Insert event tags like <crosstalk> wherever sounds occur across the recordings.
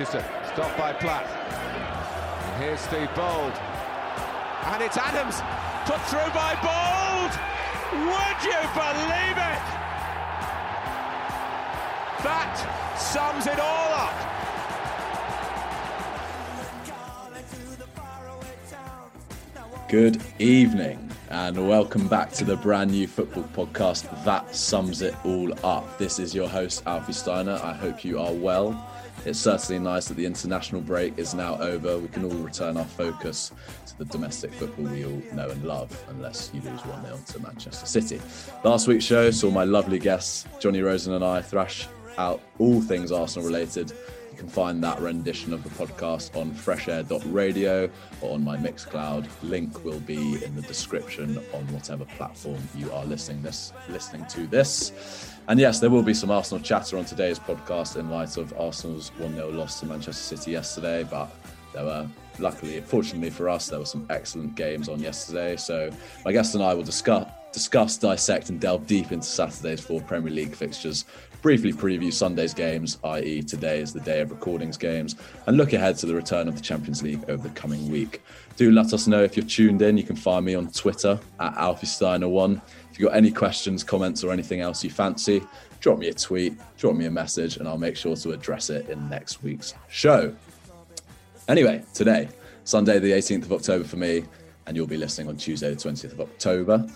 Hutchison, stopped by Platt. And here's Steve Bould. And it's Adams, put through by Bould! Would you believe it? That sums it all up. Good evening, and welcome back to the brand new football podcast that sums it all up. This is your host, Alfie Steiner. I hope you are well. It's certainly nice that the international break is now over. We can all return our focus to the domestic football we all know and love, unless you lose 1 0 to Manchester City. Last week's show saw my lovely guests, Johnny Rosen and I, thrash out all things Arsenal related can find that rendition of the podcast on freshair.radio or on my Mixcloud. Link will be in the description on whatever platform you are listening this listening to this. And yes, there will be some Arsenal chatter on today's podcast in light of Arsenal's 1-0 loss to Manchester City yesterday, but there were luckily, fortunately for us, there were some excellent games on yesterday. So my guest and I will discuss discuss, dissect, and delve deep into Saturday's four Premier League fixtures briefly preview Sunday's games, i.e., today is the day of recordings games, and look ahead to the return of the Champions League over the coming week. Do let us know if you're tuned in. You can find me on Twitter at Alfie Steiner1. If you've got any questions, comments, or anything else you fancy, drop me a tweet, drop me a message, and I'll make sure to address it in next week's show. Anyway, today, Sunday, the 18th of October for me, and you'll be listening on Tuesday, the 20th of October.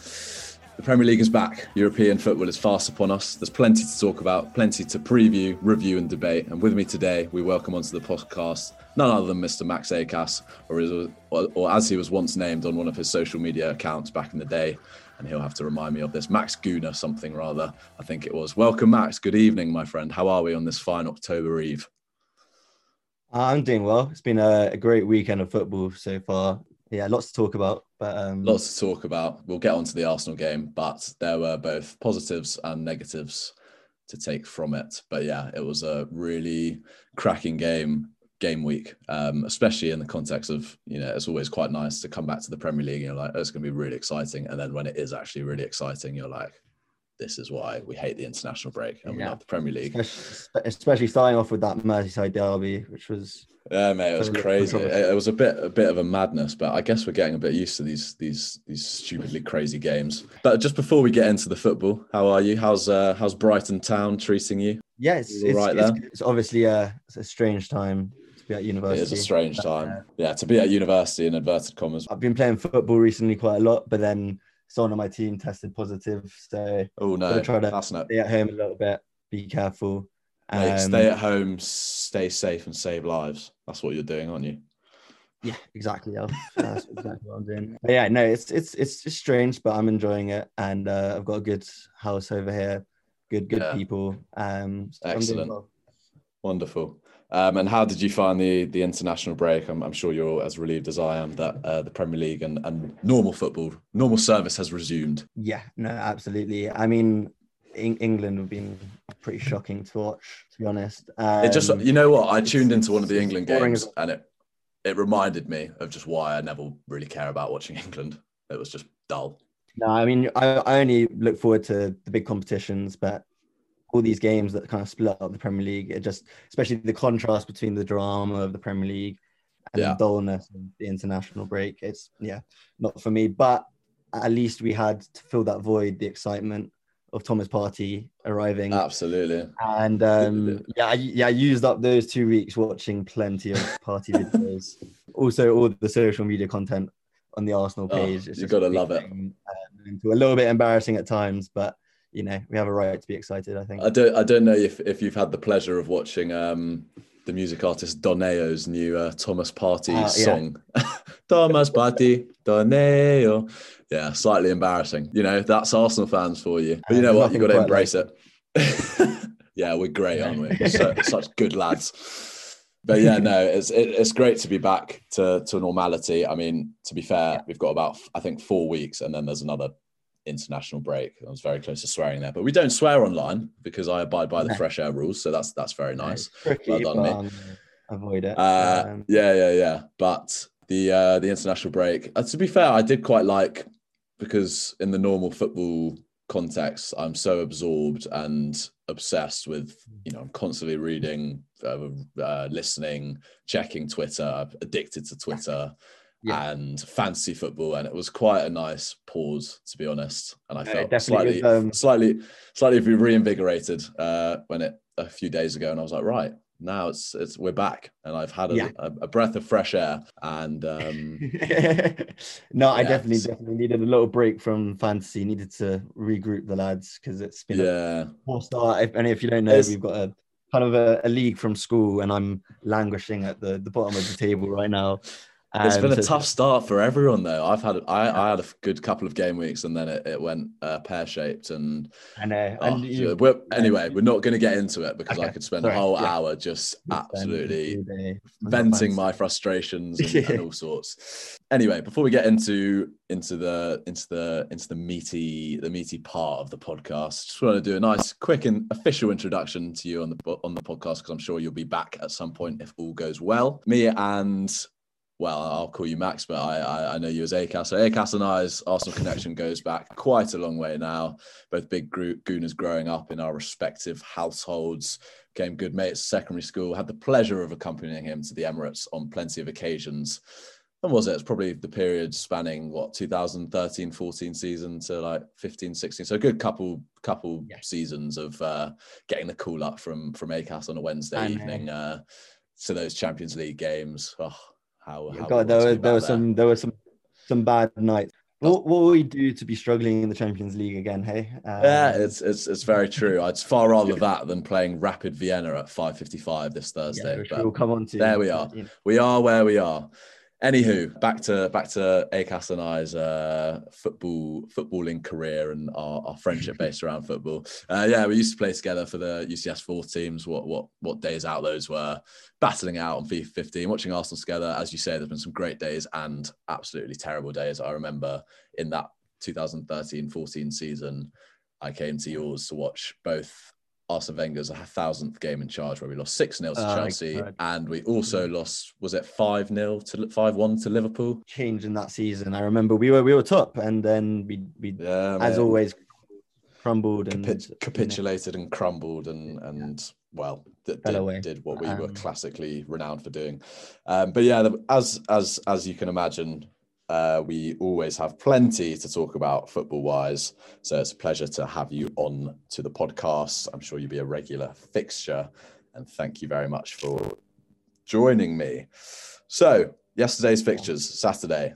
The Premier League is back. European football is fast upon us. There's plenty to talk about, plenty to preview, review, and debate. And with me today, we welcome onto the podcast none other than Mr. Max Akass, or, or, or as he was once named on one of his social media accounts back in the day. And he'll have to remind me of this. Max Guna, something rather, I think it was. Welcome, Max. Good evening, my friend. How are we on this fine October Eve? I'm doing well. It's been a great weekend of football so far yeah, lots to talk about. But um... lots to talk about. We'll get on to the Arsenal game, but there were both positives and negatives to take from it. But yeah, it was a really cracking game game week, um, especially in the context of you know it's always quite nice to come back to the Premier League and you're like oh, it's going to be really exciting, and then when it is actually really exciting, you're like this is why we hate the international break and yeah. we love the Premier League. Especially, especially starting off with that Merseyside derby, which was yeah, mate, it was crazy. It, was a bit a bit of a madness, but I guess we're getting a bit used to these these these stupidly crazy games. But just before we get into the football, how are you? How's uh, how's Brighton Town treating you? Yeah, it's, it's, right it's, it's obviously a, it's a strange time to be at university. It is a strange time. Uh, yeah, to be at university in inverted commas. I've been playing football recently quite a lot, but then someone on my team tested positive. So oh no, try to that's not... stay at home a little bit. Be careful. Um, stay at home, stay safe, and save lives. That's what you're doing, aren't you? Yeah, exactly. That's exactly what I'm doing. But yeah, no, it's it's it's just strange, but I'm enjoying it, and uh, I've got a good house over here, good good yeah. people. Um, so Excellent, well. wonderful. Um, and how did you find the the international break? I'm, I'm sure you're as relieved as I am that uh, the Premier League and, and normal football, normal service has resumed. Yeah, no, absolutely. I mean, in- England have been pretty shocking to watch, to be honest. Um, it just, um, you know what? I tuned into one of the England games and it it reminded me of just why I never really care about watching <laughs> England. It was just dull. No, I mean, I, I only look forward to the big competitions, but all these games that kind of split up the Premier League, it just, especially the contrast between the drama of the Premier League and yeah. the dullness of the international break, it's, yeah, not for me. But at least we had to fill that void, the excitement of Thomas Partey arriving. Absolutely. And um, yeah, I, yeah, I used up those two weeks watching plenty of Partey <laughs> videos. also, all the social media content on the Arsenal oh, page. Oh, you've got to love it. Um, a little bit embarrassing at times, but you know we have a right to be excited. I think. I don't. I don't know if if you've had the pleasure of watching um, the music artist Doneo's new uh, Thomas Partey uh, yeah. song. <laughs> Thomas Partey, Doneo yeah, slightly embarrassing. You know, that's Arsenal fans for you. But you know what? You've got to embrace it. <laughs> yeah, we're great, aren't we? So, <laughs> such good lads. But yeah, no, it's it, it's great to be back to to normality. I mean, to be fair, we've got about I think four weeks, and then there's another international break. I was very close to swearing there, but we don't swear online because I abide by the fresh air rules. So that's that's very nice. Tricky, well done, me. Um, avoid it. Uh, um, yeah, yeah, yeah. But the uh, the international break. Uh, to be fair, I did quite like because in the normal football context, I'm so absorbed and obsessed with, you know, I'm constantly reading, uh, uh, listening, checking Twitter, I'm addicted to Twitter. Yeah. and fantasy football, and it was quite a nice pause, to be honest. And I felt slightly, is, um... slightly, slightly reinvigorated uh, when it a few days ago, and I was like, right, now it's it's we're back and i've had a, yeah. a, a breath of fresh air and um <laughs> no i definitely definitely needed a little break from fantasy. Needed to regroup the lads because it's been yeah. a poor start. If, and if you don't know it's, we've got a kind of a, a, league from school and i'm languishing at the, the bottom of the table right now it's been a tough start for everyone though. I've had I, I had a good couple of game weeks and then it, it went uh, pear shaped and I know. Oh, and you, we're, anyway, we're not going to get into it because okay. I could spend Sorry. a whole yeah. hour just absolutely venting my frustrations and, and all <laughs> sorts. Anyway, before we get into into the into the into the meaty the meaty part of the podcast, just want to do a nice quick and official introduction to you on the on the podcast because I'm sure you'll be back at some point if all goes well. Me and well, I'll call you Max, but I, I, I know you as Akass. So Akass and I's Arsenal connection goes back quite a long way now. Both big Gooners growing up in our respective households, became good mates secondary school, had the pleasure of accompanying him to the Emirates on plenty of occasions. And was it? It's probably the period spanning what 2013, 14 season to like 15, 16. So a good couple couple yeah. seasons of uh, getting the call up from from Akass on a Wednesday evening uh, to those Champions League games. Oh, how, how God, there were there were some there were some some bad nights. What, what will we do to be struggling in the Champions League again? Hey, um, yeah, it's it's it's very true. I'd far rather that than playing Rapid Vienna at five fifty five this Thursday. Yeah, but we'll come on to there. We are. We are where we are. Anywho, back to back to Akass and I's uh, football footballing career and our, our friendship based around football. Uh, yeah, we used to play together for the UCS four teams. What what what days out those were battling out on FIFA 15, watching Arsenal together. As you say, there's been some great days and absolutely terrible days. I remember in that 2013-14 season, I came to yours to watch both Arsene Wenger's a thousandth game in charge where we lost 6 0 to uh, Chelsea and we also lost, was it 5 0 to 5 1 to Liverpool? Change in that season. I remember we were we were top and then we, we yeah, as man. always, crumbled and Capit- capitulated and crumbled and, and well, did, did what we um, were classically renowned for doing. Um, but yeah, as, as, as you can imagine, uh, we always have plenty to talk about football wise. So it's a pleasure to have you on to the podcast. I'm sure you'll be a regular fixture. And thank you very much for joining me. So, yesterday's fixtures, Saturday.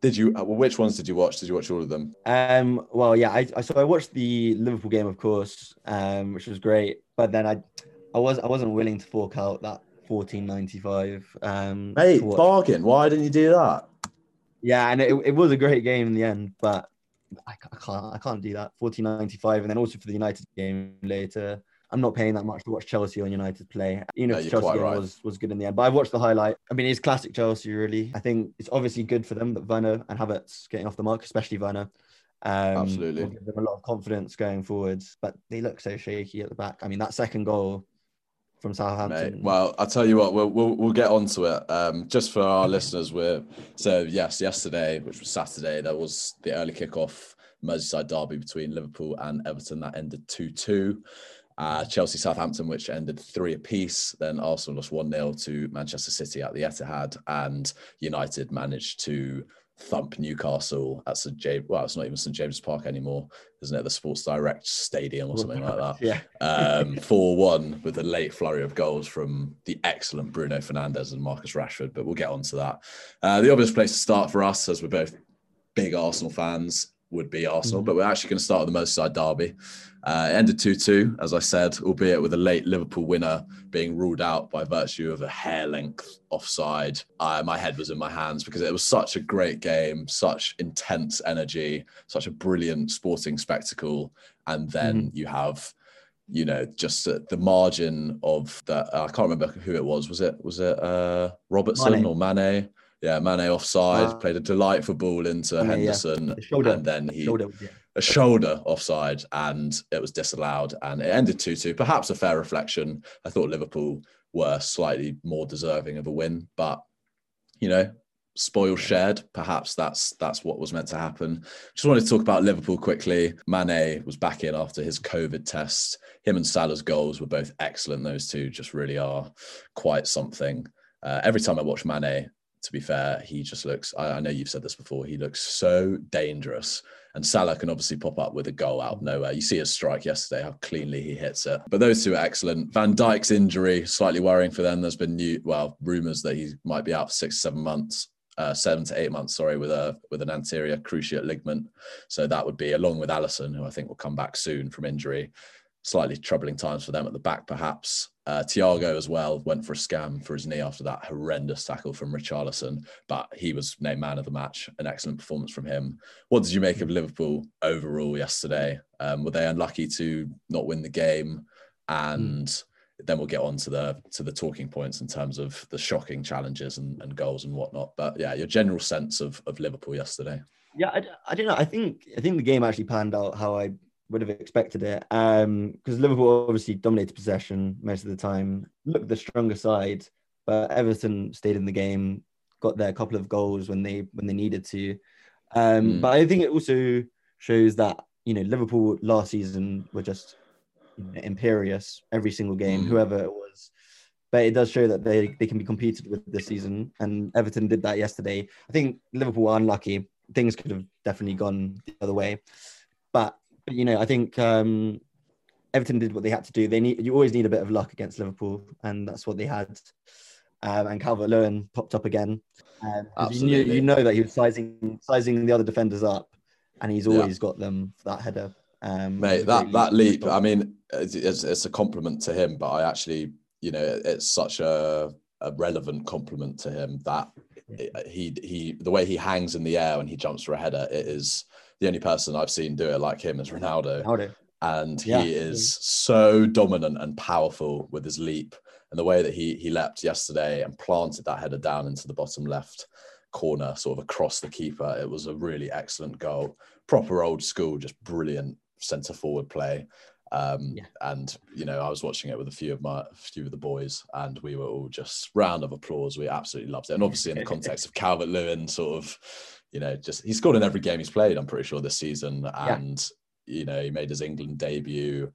Did you, uh, well, which ones did you watch? Did you watch all of them? Um, well, yeah, I, I so I watched the Liverpool game, of course, um, which was great. But then I, I was I wasn't willing to fork out that 14.95. Um, hey, bargain. Why didn't you do that? Yeah, and it, it was a great game in the end, but I, I can't I can't do that. 14.95, and then also for the United game later. I'm not paying that much to watch Chelsea on United play. You know, no, Chelsea right. was was good in the end. But I watched the highlight. I mean, it's classic Chelsea, really. I think it's obviously good for them that Werner and Havertz getting off the mark, especially Werner. Um, Absolutely, give them a lot of confidence going forwards. But they look so shaky at the back. I mean, that second goal from Southampton. Mate, well, I'll tell you what, we'll we'll, we'll get onto it. Um, just for our listeners, we're so yes, yesterday, which was Saturday, there was the early kickoff Merseyside derby between Liverpool and Everton that ended two two. Uh, Chelsea Southampton, which ended three apiece. Then Arsenal lost 1 0 to Manchester City at the Etihad, and United managed to thump Newcastle at St James. Well, it's not even St James Park anymore, isn't it? The Sports Direct Stadium or something like that. <laughs> Yeah. um, Four one with a late flurry of goals from the excellent Bruno Fernandes and Marcus Rashford. But we'll get on to that. Uh, the obvious place to start for us, as we're both big Arsenal fans, would be Arsenal, mm-hmm. but we're actually going to start with the Merseyside derby. Uh, it ended 2 2, as I said, albeit with a late Liverpool winner being ruled out by virtue of a hair length offside. Uh, my head was in my hands because it was such a great game, such intense energy, such a brilliant sporting spectacle. And then mm-hmm. you have you know, just the margin of that. I can't remember who it was. Was it was it uh, Robertson Mane. or Mane? Yeah, Mane offside, uh, played a delightful ball into yeah, Henderson, yeah. Shoulder, and then he shoulder, yeah. a shoulder offside, and it was disallowed, and it ended two two. Perhaps a fair reflection. I thought Liverpool were slightly more deserving of a win, but you know, spoil shared. Perhaps that's that's what was meant to happen. Just wanted to talk about Liverpool quickly. Mane was back in after his COVID test. Him and Salah's goals were both excellent. Those two just really are quite something. Uh, every time I watch Mane, to be fair, he just looks. I, I, know you've said this before. He looks so dangerous. And Salah can obviously pop up with a goal out of nowhere. You see his strike yesterday, how cleanly he hits it. But those two are excellent. Van Dijk's injury, slightly worrying for them. There's been new, well, rumours that he might be out for six, seven months uh, seven to eight months, sorry, with a with an anterior cruciate ligament. So that would be along with Alisson, who I think will come back soon from injury. Slightly troubling times for them at the back, perhaps. Uh, Thiago as well went for a scam for his knee after that horrendous tackle from Richarlison, but he was named man of the match. An excellent performance from him. What did you make of Liverpool overall yesterday? Um, were they unlucky to not win the game? And mm then we'll get on to the to the talking points in terms of the shocking challenges and, and goals and whatnot. But yeah, your general sense of of Liverpool yesterday. Yeah, I, I don't know. I think I think the game actually panned out how I would have expected it. Um, because Liverpool obviously dominated possession most of the time, looked the stronger side, but Everton stayed in the game, got their couple of goals when they when they needed to. Um, mm. but I think it also shows that you know Liverpool last season were just imperious every single game, mm. whoever it was. But it does show that they, they can be competed with this season, and Everton did that yesterday. I think Liverpool were unlucky; things could have definitely gone the other way. But, but you know, I think um, Everton did what they had to do. They need you always need a bit of luck against Liverpool, and that's what they had. Um, and Calvert Lewin popped up again. Um, you, knew, you know that he was sizing sizing the other defenders up, and he's always yeah. got them for that header. Um, Mate, that that leap. I mean, it's, it's a compliment to him, but I actually, you know, it's such a, a relevant compliment to him that he he the way he hangs in the air when he jumps for a header. It is the only person I've seen do it like him is Ronaldo. Ronaldo. And yeah. he is so dominant and powerful with his leap and the way that he he leapt yesterday and planted that header down into the bottom left corner, sort of across the keeper. It was a really excellent goal. Proper old school, just brilliant centre forward play. Um, yeah. And you know, I was watching it with a few of my a few of the boys, and we were all just round of applause. We absolutely loved it, and obviously in the <laughs> context of Calvert Lewin, sort of, you know, just he scored in every game he's played. I'm pretty sure this season, and yeah. you know, he made his England debut.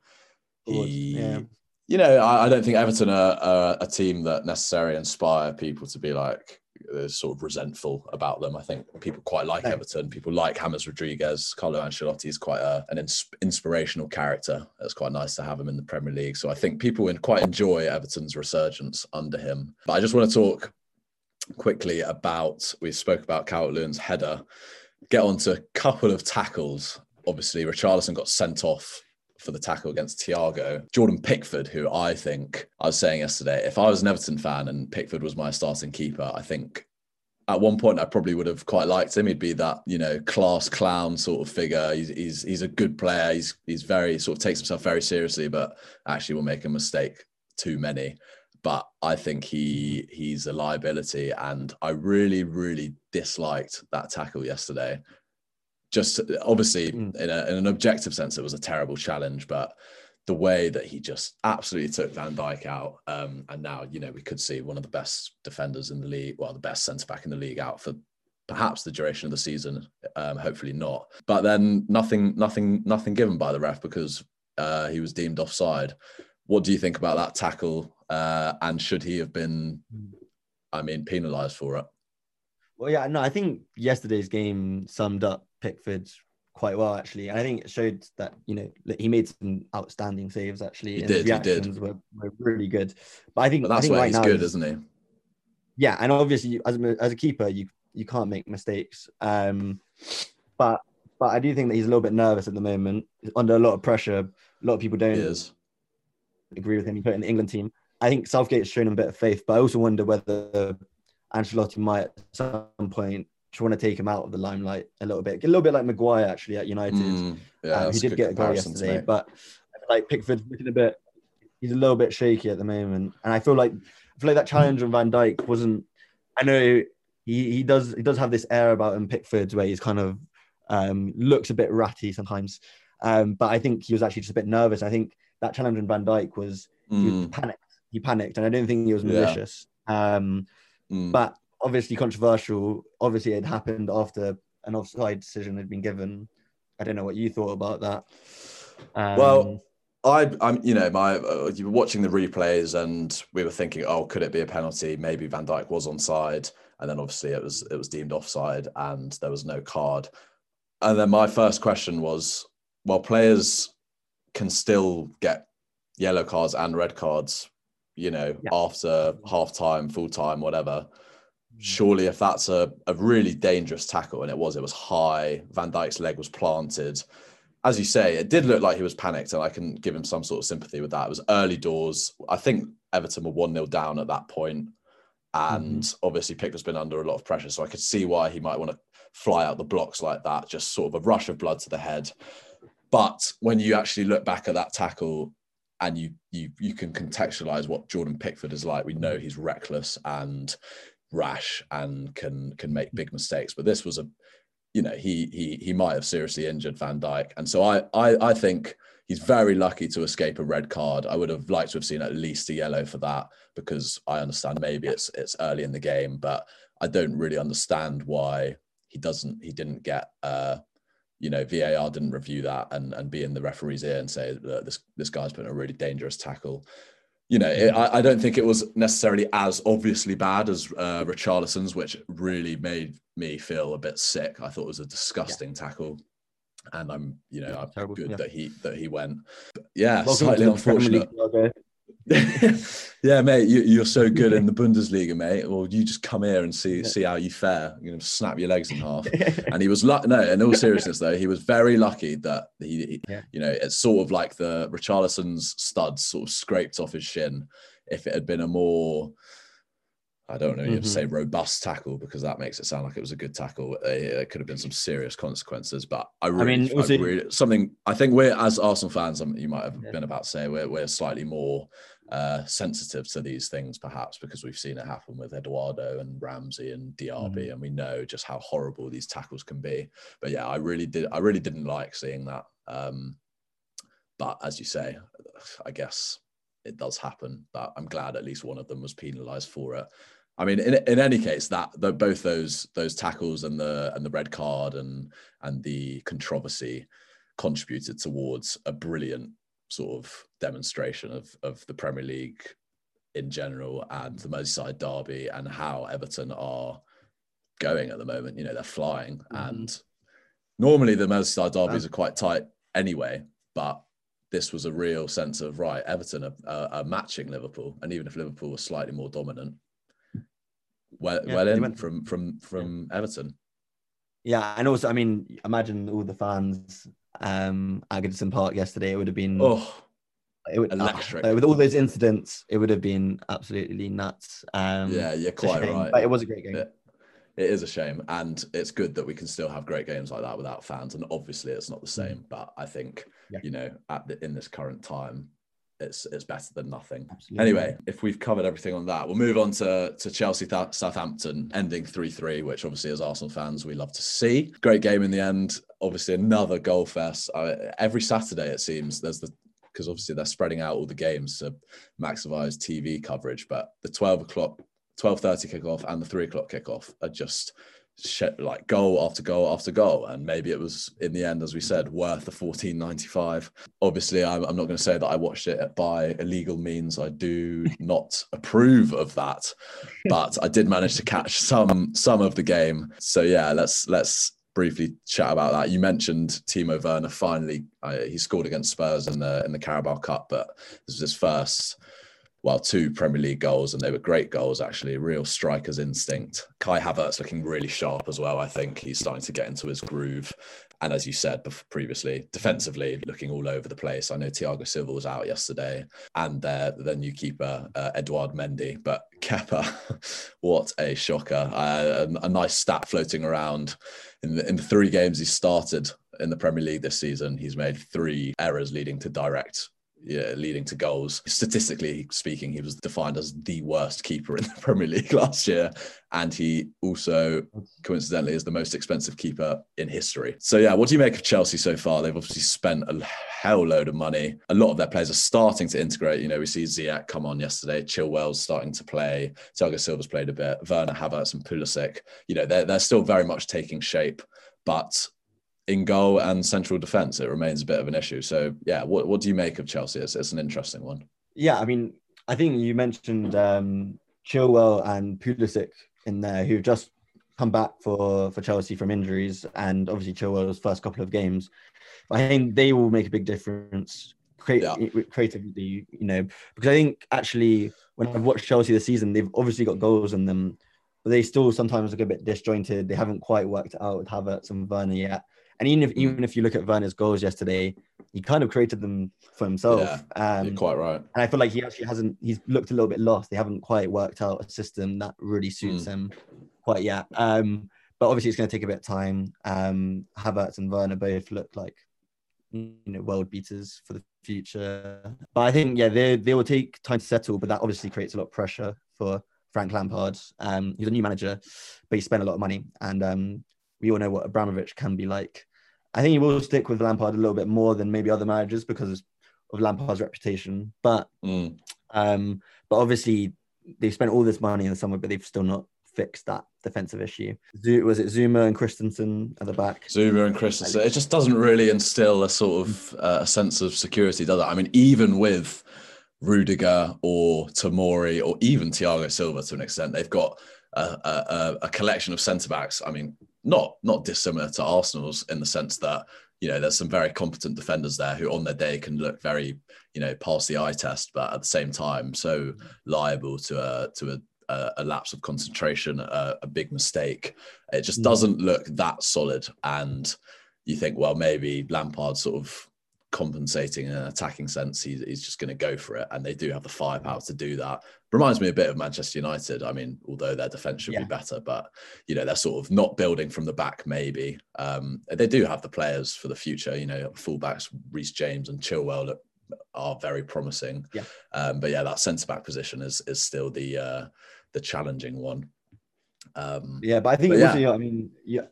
He, yeah. you know, I, I, don't think Everton are, are a team that necessarily inspire people to be like, uh, sort of resentful about them. I think people quite like Everton. People like James Rodriguez. Carlo Ancelotti is quite a, an ins- inspirational character. It's quite nice to have him in the Premier League. So I think people quite enjoy Everton's resurgence under him. But I just want to talk quickly about we spoke about Calvert Lewin's header. Get on to a couple of tackles. Obviously, Richarlison got sent off for the tackle against Thiago. Jordan Pickford, who I think I was saying yesterday, if I was an Everton fan and Pickford was my starting keeper, I think at one point I probably would have quite liked him. He'd be that you know class clown sort of figure. He's he's, he's a good player. He's he's very sort of takes himself very seriously, but actually will make a mistake too many. But I think he he's a liability, and I really really disliked that tackle yesterday just obviously mm. in, a, in, an objective sense, it was a terrible challenge, but the way that he just absolutely took Van Dijk out, um, and now you know we could see one of the best defenders in the league, well, the best centre back in the league out for perhaps the duration of the season. Um, hopefully not, but then nothing, nothing, nothing given by the ref because uh, he was deemed offside. What do you think about that tackle? Uh, and should he have been, hmm. I mean, penalised for it? Well, yeah, no, I think yesterday's game summed up Pickford quite well actually. And I think it showed that you know he made some outstanding saves actually. He did. He did. Were, were really good. But I think but that's I think where right he's good, isn't he? Yeah, and obviously as a, as a keeper, you you can't make mistakes. Um, but but I do think that he's a little bit nervous at the moment, under a lot of pressure. A lot of people don't agree with him. He put in the England team. I think Southgate's shown him a bit of faith, but I also wonder whether Ancelotti might at some point want to take him out of the limelight a little bit. A little bit like Maguire actually at United. Mm, yeah, um, he did get a goal yesterday, but like Pickford's looking a bit. He's a little bit shaky at the moment, and I feel like I feel like that challenge on Van Dijk wasn't. I know he he does he does have this air about him, Pickford, where he's kind of um, looks a bit ratty sometimes. Um, but I think he was actually just a bit nervous. I think that challenge on Van Dijk was mm. he was panicked. He panicked, and I don't think he was malicious. Yeah. Um, mm. But obviously controversial. Obviously, it happened after an offside decision had been given. I don't know what you thought about that. Um, well, I, I'm, you know, my uh, you were watching the replays, and we were thinking, oh, could it be a penalty? Maybe Van Dijk was onside, and then obviously it was it was deemed offside, and there was no card. And then my first question was, well, players can still get yellow cards and red cards, you know, yeah. after half time, full time, whatever. Mm. Surely, if that's a, a really dangerous tackle, and it was, it was high, Van Dijk's leg was planted as you say, it did look like he was panicked, and I can give him some sort of sympathy with that. It was early doors. I think Everton were 1 0 down at that point, and mm-hmm. obviously Pickford's been under a lot of pressure. So I could see why he might want to fly out the blocks like that, just sort of a rush of blood to the head. But when you actually look back at that tackle and you you you can contextualize what Jordan Pickford is like, we know he's reckless and rash and can can make big mistakes. But this was a you know he he he might have seriously injured Van Dijk, and so I I I think he's very lucky to escape a red card. I would have liked to have seen at least a yellow for that because I understand maybe it's it's early in the game, but I don't really understand why he doesn't he didn't get uh you know VAR didn't review that and and be in the referee's ear and say that this this guy's been a really dangerous tackle you know, it, I, I, don't think it was necessarily as obviously bad as uh, Richarlison's, which really made me feel a bit sick. I thought it was a disgusting yeah. tackle, and I'm, you know, I'm Terrible, good yeah. that he that he went. But yeah, Welcome slightly unfortunate. Yeah, mate, you, are so good in the <laughs> Bundesliga, mate. Well, you just come here and see see how you fare. You're gonna snap your legs in half. <laughs> and he was lucky. No, in all seriousness, though, he was very lucky that he, yeah. you know, it's sort of like the Richarlison's studs sort of scraped off his shin. If it had been a more I don't know, you mm-hmm. say robust tackle because that makes it sound like it was a good tackle. There could have been some serious consequences, but I really, I mean, was I really, something I think we're as Arsenal fans, um, you might have yeah. been about to say we're, we're slightly more uh, sensitive to these things, perhaps because we've seen it happen with Eduardo and Ramsey and Diaby, mm-hmm. and we know just how horrible these tackles can be. But yeah, I really did, I really didn't like seeing that. Um, but as you say, I guess it does happen. But I'm glad at least one of them was penalised for it. I mean, in, in any case, that the, both those those tackles and the and the red card and and the controversy contributed towards a brilliant sort of demonstration of of the Premier League in general and the Merseyside derby and how Everton are going at the moment. You know, they're flying, mm-hmm. and normally the Merseyside derbies are quite tight anyway, but this was a real sense of right. Everton are, are, are matching Liverpool, and even if Liverpool was slightly more dominant, well, yeah, well in went, from from from yeah. Everton. Yeah, and also, I mean, imagine all the fans um, at Park yesterday. It would have been oh, it would electric uh, with all those incidents. It would have been absolutely nuts. Um, yeah, you're quite right. But it was a great game. It, it is a shame, and it's good that we can still have great games like that without fans. And obviously, it's not the mm. same. But I think yeah. you know, at the, in this current time, it's it's better than nothing. Absolutely. Anyway, if we've covered everything on that, we'll move on to to Chelsea Th- Southampton ending three three, which obviously as Arsenal fans we love to see. Great game in the end. Obviously another goal fest. Uh, every Saturday it seems there's the because obviously they're spreading out all the games to maximize TV coverage, but the twelve o'clock. 12:30 kickoff and the three o'clock kickoff are just like goal after goal after goal. And maybe it was in the end as we said worth the 14.95 obviously I'm, I'm not going to say that i watched it by illegal means. I do <laughs> not approve of that. But i did manage to catch some some of the game. So yeah let's let's briefly chat about that. You mentioned timo werner finally uh, he scored against spurs in the in the carabao cup but this was his first well, two Premier League goals, and they were great goals, actually. Real striker's instinct. Kai Havertz looking really sharp as well. I think he's starting to get into his groove. And as you said previously, defensively looking all over the place. I know Thiago Silva was out yesterday, and their the new keeper uh, Edouard Mendy. But <laughs> Kepa, what a shocker! Uh, a, a, nice stat floating around in the, in the three games he started in the Premier League this season. He's made three errors leading to direct yeah, leading to goals. Statistically speaking, he was defined as the worst keeper in the <laughs> Premier League last year. And he also, coincidentally, is the most expensive keeper in history. So, yeah, what do you make of Chelsea so far? They've obviously spent a hell load of money. A lot of their players are starting to integrate. You know, we see Ziyech come on yesterday, Chilwell's starting to play, Thiago Silva's played a bit, Werner Havertz and Pulisic. You know, they're, they're still very much taking shape. But in goal and central defence, it remains a bit of an issue. So, yeah, what, what do you make of Chelsea? It's, it's an interesting one. Yeah, I mean, I think you mentioned um, Chilwell and Pulisic in there, who've just come back for, for Chelsea from injuries, and obviously Chilwell's first couple of games. I think they will make a big difference create, yeah. creatively, you know, because I think actually when I've watched Chelsea this season, they've obviously got goals in them, but they still sometimes look a bit disjointed. They haven't quite worked out with Havertz and Werner yet. And even if mm. even if you look at Werner's goals yesterday, he kind of created them for himself. Yeah, um, quite right. And I feel like he actually hasn't. He's looked a little bit lost. They haven't quite worked out a system that really suits mm. him quite yet. Um, but obviously, it's going to take a bit of time. Um, Havertz and Werner both look like you know world beaters for the future. But I think yeah, they they will take time to settle. But that obviously creates a lot of pressure for Frank Lampard. Um, he's a new manager, but he spent a lot of money, and um, we all know what Abramovich can be like. I think he will stick with Lampard a little bit more than maybe other managers because of Lampard's reputation. But mm. um, but obviously they've spent all this money in the summer, but they've still not fixed that defensive issue. Was it Zouma and Christensen at the back? Zouma and Christensen. It just doesn't really instill a sort of uh, a sense of security, does it? I mean, even with Rudiger or Tamori or even Thiago Silva to an extent, they've got a, a, a collection of centre backs. I mean, not not dissimilar to Arsenal's in the sense that you know there's some very competent defenders there who on their day can look very you know pass the eye test, but at the same time so liable to a to a a, lapse of concentration, a, a, big mistake. It just mm. doesn't look that solid. And you think, well, maybe Lampard sort of compensating in an attacking sense, he's, he's just going to go for it. And they do have the firepower to do that. Reminds me a bit of Manchester United. I mean, although their defense should yeah. be better, but you know, they're sort of not building from the back, maybe. Um, they do have the players for the future, you know, fullbacks, Reece James and Chilwell look, are very promising. Yeah. Um, but yeah, that centre back position is is still the uh, the challenging one. Um, yeah, but I think also, yeah. I mean, yeah,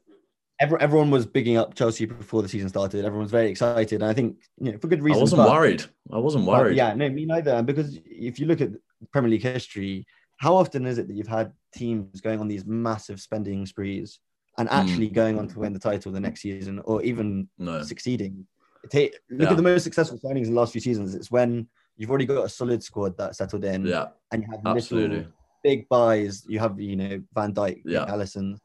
everyone was bigging up Chelsea before the season started. Everyone was very excited, and I think you know for good reason. I wasn't but, worried. I wasn't worried. yeah, no, me neither. Because if you look at Premier League history, how often is it that you've had teams going on these massive spending sprees and hmm. actually mm. going on to win the title the next season, or even no. succeeding? Look yeah. at the most successful signings in the last few seasons. It's when you've already got a solid squad that settled in, yeah, and you have absolutely big buys. You have you know Van Dijk, yeah. Alisson,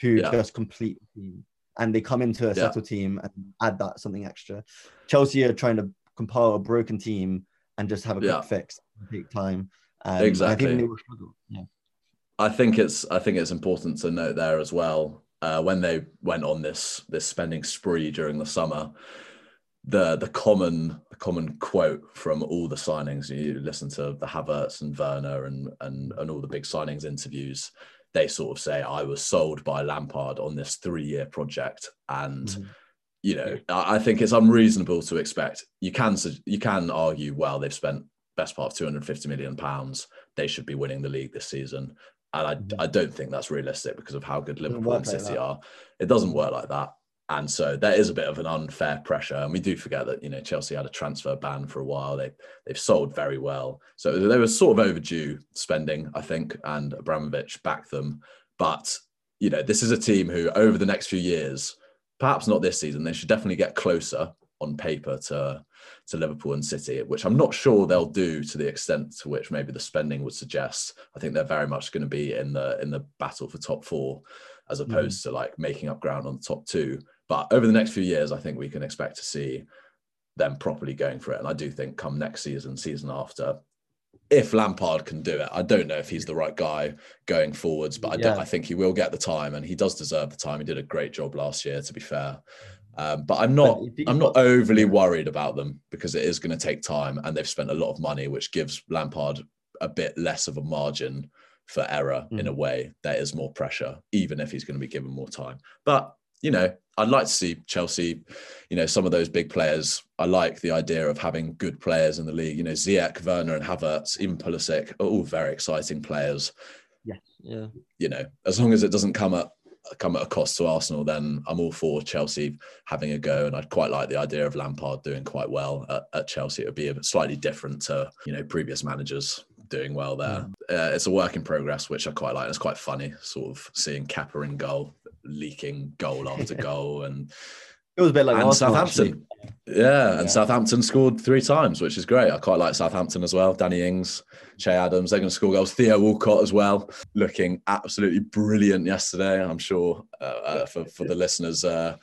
who yeah. just complete the team, and they come into a settled team and add that something extra. Chelsea are trying to compile a broken team and just have a quick yeah. fix, take time. Um, exactly. I think, yeah. I think it's I think it's important to note there as well uh, when they went on this this spending spree during the summer the the common the common quote from all the signings. You listen to the Havertz and Werner and and and all the big signings interviews. They sort of say, "I was sold by Lampard on this three year project," and mm-hmm. you know, I think it's unreasonable to expect. You can you can argue, well, they've spent best part of 250 million pounds. They should be winning the league this season. And I, mm-hmm. I don't think that's realistic because of how good Liverpool and City like are. It doesn't work like that. And so that is a bit of an unfair pressure. And we do forget that, you know, Chelsea had a transfer ban for a while. They, they've sold very well. So they were sort of overdue spending, I think, and Abramovich backed them. But, you know, this is a team who over the next few years, perhaps not this season, they should definitely get closer on paper to, to Liverpool and City, which I'm not sure they'll do to the extent to which maybe the spending would suggest. I think they're very much going to be in the in the battle for top four as opposed mm. to like making up ground on the top two. But over the next few years, I think we can expect to see them properly going for it. And I do think come next season, season after, if Lampard can do it, I don't know if he's the right guy going forwards, but I, yeah. I think he will get the time, and he does deserve the time. He did a great job last year, to be fair. Um, but I'm not, I'm not overly worried about them because it is going to take time, and they've spent a lot of money, which gives Lampard a bit less of a margin for error mm. in a way. There is more pressure, even if he's going to be given more time. But you know, I'd like to see Chelsea, you know, some of those big players. I like the idea of having good players in the league. You know, Ziyech, Werner, and Havertz, even Pulisic, are all very exciting players. Yeah, yeah. You know, as long as it doesn't come at come at a cost to Arsenal, then I'm all for Chelsea having a go. And I'd quite like the idea of Lampard doing quite well at, at Chelsea. It would be a slightly different to you know previous managers doing well there. Mm. Uh, it's a work in progress, which I quite like. It's quite funny, sort of seeing Kepa in goal, leaking goal <laughs> after goal, and it was a bit like and Southampton. Yeah, yeah, and Southampton scored three times, which is great. I quite like Southampton as well. Danny Ings, Che Adams, they're going to score goals. Theo Walcott as well, looking absolutely brilliant yesterday. I'm sure uh, uh, for for the listeners, uh,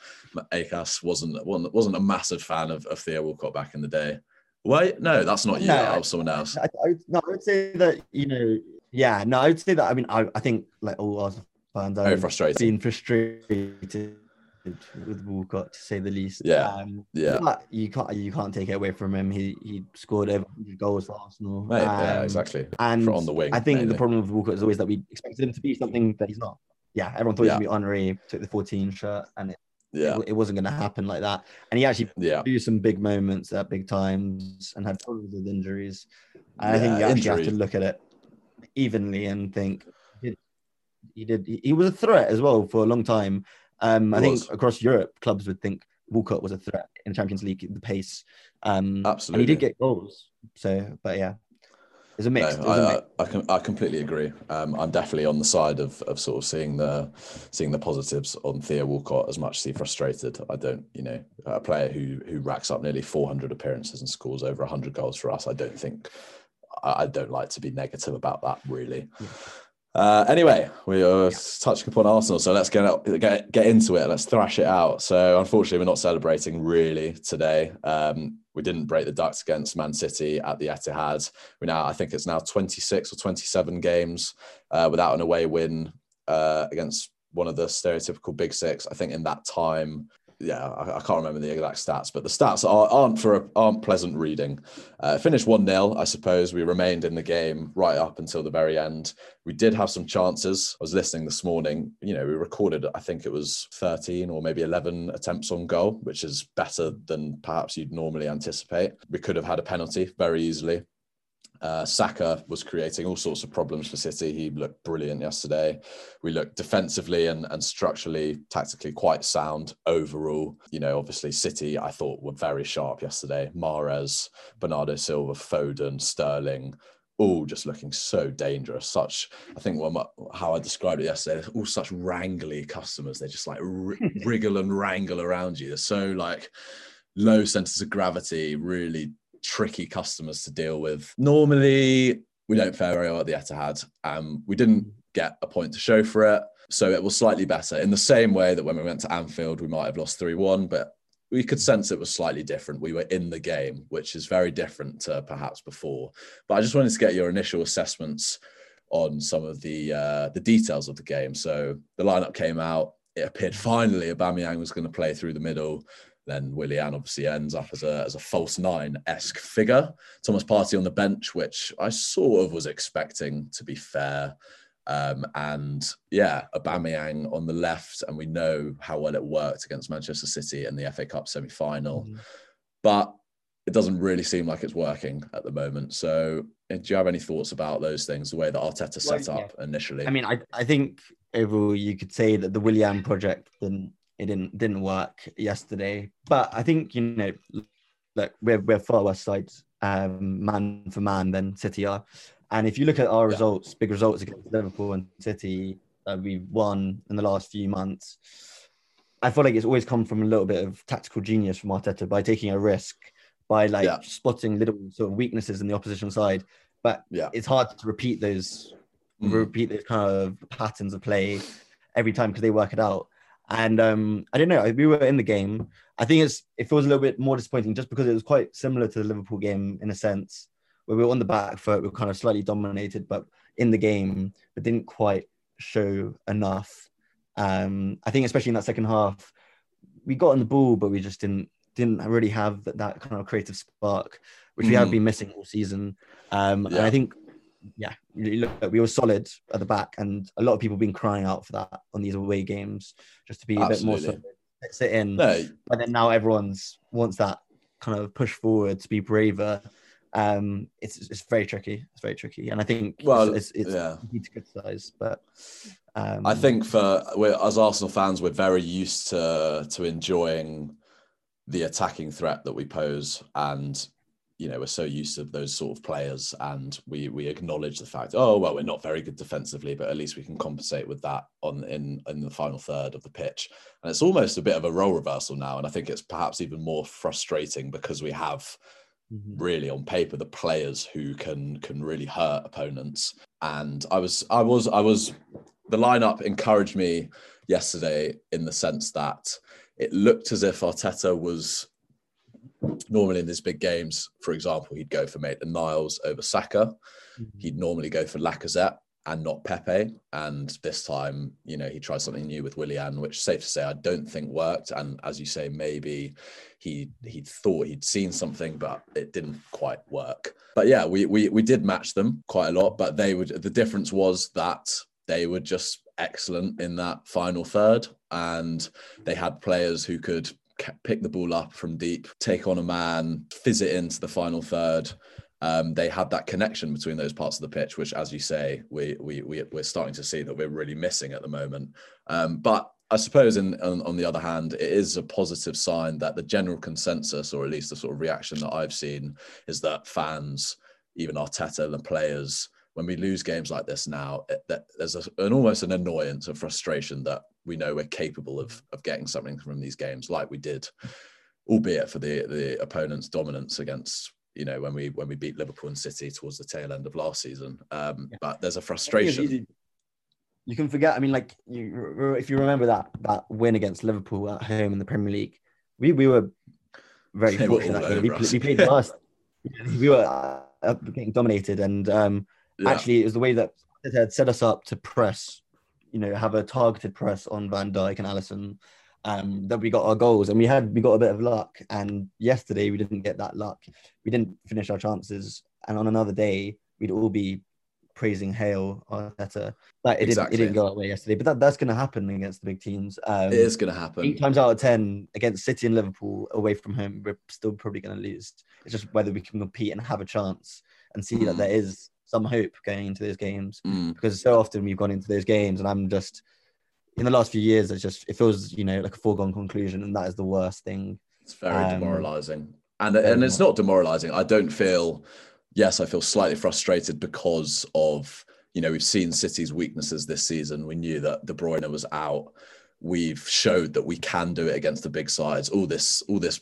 Akass wasn't wasn't a massive fan of, of Theo Walcott back in the day. Wait, no, that's not you. No, that was someone else. I, I, no, I would say that you know, yeah, no, I would say that. I mean, I, I think like all Arsenal fans, very frustrated, being frustrated with Walcott to say the least. Yeah, um, yeah. you can't you can't take it away from him. He he scored over 100 goals for Arsenal. Mate, um, yeah, exactly. And on the wing, I think mainly. the problem with Walcott is always that we expected him to be something that he's not. Yeah, everyone thought yeah. he was going to be Henry, took the 14 shirt, and it yeah, it, it wasn't going to happen like that. And he actually yeah. do some big moments at big times and had problems with injuries. And yeah, I think you actually injury. have to look at it evenly and think he did. He, he was a threat as well for a long time. Um, I think across Europe, clubs would think Walcott was a threat in the Champions League, the pace. Um, Absolutely, and he did get goals. So, but yeah, it's a mix. No, I, mix. I, I, can, I completely agree. Um, I'm definitely on the side of, of sort of seeing the seeing the positives on Theo Walcott as much as he frustrated. I don't, you know, a player who who racks up nearly 400 appearances and scores over 100 goals for us. I don't think I, I don't like to be negative about that really. Yeah. Uh, anyway, we are touching upon Arsenal, so let's get, get get into it. Let's thrash it out. So, unfortunately, we're not celebrating really today. Um, we didn't break the ducks against Man City at the Etihad. We now, I think it's now 26 or 27 games uh, without an away win uh, against one of the stereotypical big six. I think in that time, yeah, I, I, can't remember the exact stats, but the stats are, not for aren't pleasant reading. Uh, finished one 0 I suppose. We remained in the game right up until the very end. We did have some chances. I was listening this morning. You know, we recorded, I think it was thirteen or maybe eleven attempts on goal, which is better than perhaps you'd normally anticipate. We could have had a penalty very easily. Uh, Saka was creating all sorts of problems for City. He looked brilliant yesterday. We looked defensively and, and structurally, tactically quite sound overall. You know, obviously, City, I thought, were very sharp yesterday. Mahrez, Bernardo Silva, Foden, Sterling, all just looking so dangerous. Such, I think, how I described it yesterday, all such wrangly customers. They just like r- <laughs> wriggle and wrangle around you. They're so like low centers of gravity, really tricky customers to deal with. Normally, we don't fare very well at the Etihad. Um, we didn't get a point to show for it. So it was slightly better in the same way that when we went to Anfield, we might have lost 3 1, but we could sense it was slightly different. We were in the game, which is very different to perhaps before. But I just wanted to get your initial assessments on some of the uh, the details of the game. So the lineup came out. It appeared finally Aubameyang was going to play through the middle. Then Willian obviously ends up as a, as a false nine esque figure. Thomas Partey on the bench, which I sort of was expecting to be fair. Um, and yeah, Aubameyang on the left, and we know how well it worked against Manchester City in the FA Cup semi final. Mm-hmm. But it doesn't really seem like it's working at the moment. So, eh, do you have any thoughts about those things, the way that Arteta set well, yeah. up initially? I mean, I, I think overall you could say that the Willian project didn't it didn't didn't work yesterday. But I think you know, look, we're we're far worse sides, um, man for man than City are. And if you look at our yeah. results, big results against Liverpool and City that we've won in the last few months, I feel like it's always come from a little bit of tactical genius from Arteta by taking a risk, by like yeah. spotting little sort of weaknesses in the opposition side. But yeah. it's hard to repeat those mm. repeat those kind of patterns of play every time because they work it out. And um, I don't know. We were in the game. I think it's it feels a little bit more disappointing just because it was quite similar to the Liverpool game in a sense, where we were on the back foot, we were kind of slightly dominated, but in the game, but didn't quite show enough. Um, I think especially in that second half, we got on the ball, but we just didn't didn't really have that, that kind of creative spark, which mm. we have been missing all season. Um, yeah. And I think yeah, we were solid at the back, and a lot of people have been crying out for that on these away games, just to be Absolutely. a bit more solid. sit in. No. But then now everyone's wants that kind of push forward to be braver. Um, it's it's very tricky. It's very tricky, and I think well, it's, it's, it's yeah. to criticize, but um, I think for as Arsenal fans, we're very used to to enjoying the attacking threat that we pose, and you know we're so used to those sort of players and we we acknowledge the fact oh well we're not very good defensively but at least we can compensate with that on in in the final third of the pitch and it's almost a bit of a role reversal now and i think it's perhaps even more frustrating because we have mm-hmm. really on paper the players who can can really hurt opponents and i was i was i was the lineup encouraged me yesterday in the sense that it looked as if arteta was normally in these big games, for example, he'd go for Maitland Niles over Saka. Mm-hmm. He'd normally go for Lacazette and not Pepe. And this time, you know, he tried something new with Willian, which safe to say I don't think worked. And as you say, maybe he he thought he'd seen something, but it didn't quite work. But yeah, we we we did match them quite a lot. But they would the difference was that they were just excellent in that final third, and they had players who could pick the ball up from deep, take on a man, fizz it into the final third. Um, they had that connection between those parts of the pitch, which, as you say, we we, we are starting to see that we're really missing at the moment. Um, but I suppose, in, on, on, the other hand, it is a positive sign that the general consensus, or at least the sort of reaction that I've seen, is that fans, even Arteta, the players, when we lose games like this now, it, that there's a, an almost an annoyance, a frustration that we know we're capable of of getting something from these games, like we did, albeit for the the opponent's dominance against you know when we when we beat Liverpool and City towards the tail end of last season. Um, yeah. But there's a frustration. You can forget. I mean, like you, if you remember that that win against Liverpool at home in the Premier League, we we were very <laughs> fortunate. Were we, we, played last. <laughs> we were uh, getting dominated, and um, yeah. actually, it was the way that it had set us up to press you know, have a targeted press on Van Dijk and Alisson, Um, that we got our goals and we had we got a bit of luck. And yesterday we didn't get that luck. We didn't finish our chances. And on another day, we'd all be praising Hail Arteta. But it exactly. didn't it didn't go away yesterday. But that, that's going to happen against the big teams. Um, it is going to happen. Eight times out of ten against City and Liverpool away from home, we're still probably going to lose. It's just whether we can compete and have a chance and see mm. that there is some hope going into those games mm. because so often we've gone into those games and I'm just in the last few years it's just it feels you know like a foregone conclusion and that is the worst thing. It's very um, demoralizing. And and it's not demoralizing. I don't feel yes, I feel slightly frustrated because of you know we've seen City's weaknesses this season. We knew that De Bruyne was out. We've showed that we can do it against the big sides. All this all this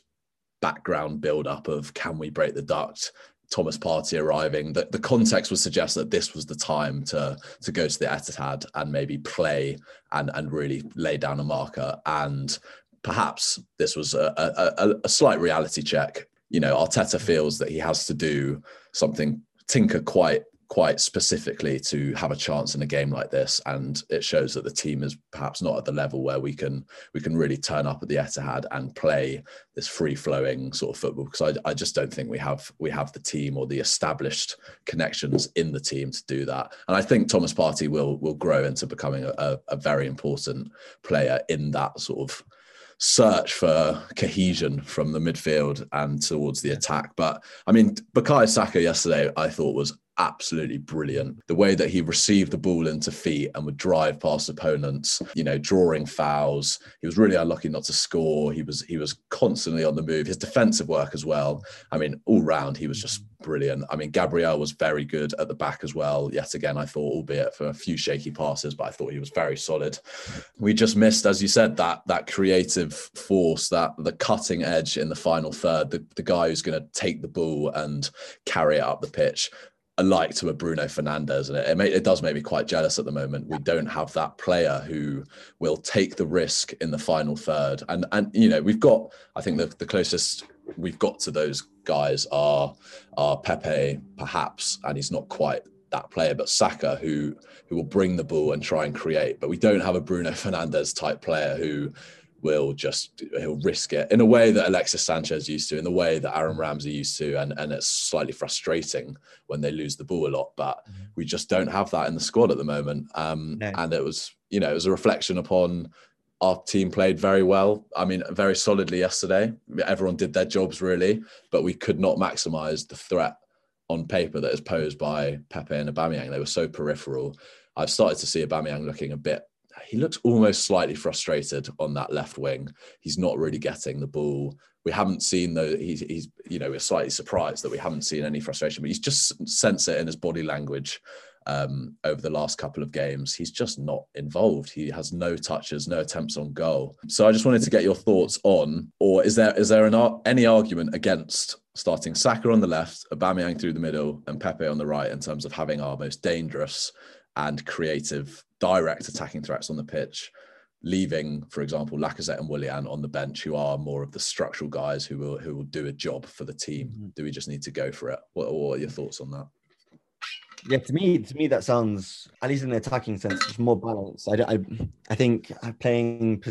background build up of can we break the duct Thomas Partey arriving, that the context would suggest that this was the time to to go to the Etihad and maybe play and and really lay down a marker. And perhaps this was a, a, a slight reality check. You know, Arteta feels that he has to do something tinker quite quite specifically to have a chance in a game like this and it shows that the team is perhaps not at the level where we can we can really turn up at the Etihad and play this free flowing sort of football because I, I just don't think we have we have the team or the established connections in the team to do that and I think Thomas Partey will will grow into becoming a, a very important player in that sort of search for cohesion from the midfield and towards the attack. But I mean, Bukayo Saka yesterday, I thought was absolutely brilliant. The way that he received the ball into feet and would drive past opponents, you know, drawing fouls. He was really unlucky not to score. He was he was constantly on the move. His defensive work as well. I mean, all round he was just brilliant. I mean, Gabriel was very good at the back as well. Yet again, I thought, albeit for a few shaky passes, but I thought he was very solid. We just missed, as you said, that that creative force, that the cutting edge in the final third, the, the guy who's going to take the ball and carry it up the pitch alike to a Bruno Fernandes, and it, it, may, it, does make me quite jealous at the moment. We don't have that player who will take the risk in the final third, and and you know we've got I think the, the closest we've got to those guys are are Pepe perhaps, and he's not quite that player, but Saka who who will bring the ball and try and create, but we don't have a Bruno <laughs> Fernandes type player who will just he'll risk it in a way that Alexis Sanchez used to, in the way that Aaron Ramsey used to, and and it's slightly frustrating when they lose the ball a lot. But mm-hmm. we just don't have that in the squad at the moment. Um, no. And it was you know it was a reflection upon our team played very well. I mean, very solidly yesterday. Everyone did their jobs really, but we could not maximise the threat on paper that is posed by Pepe and Aubameyang. They were so peripheral. I've started to see Aubameyang looking a bit. He looks almost slightly frustrated on that left wing. He's not really getting the ball. We haven't seen though. He's, he's you know we're slightly surprised that we haven't seen any frustration, but he's just sense it in his body language um, over the last couple of games. He's just not involved. He has no touches, no attempts on goal. So I just wanted to get your thoughts on, or is there is there an, any argument against starting Saka on the left, Aubameyang through the middle, and Pepe on the right in terms of having our most dangerous and creative direct attacking threats on the pitch? leaving, for example, Lacazette and Willian on the bench, who are more of the structural guys who will who will do a job for the team. Mm-hmm. Do we just need to go for it? What, what, are your thoughts on that? Yeah, to me, to me, that sounds at least in the attacking sense, it's more balanced. I, I, I think playing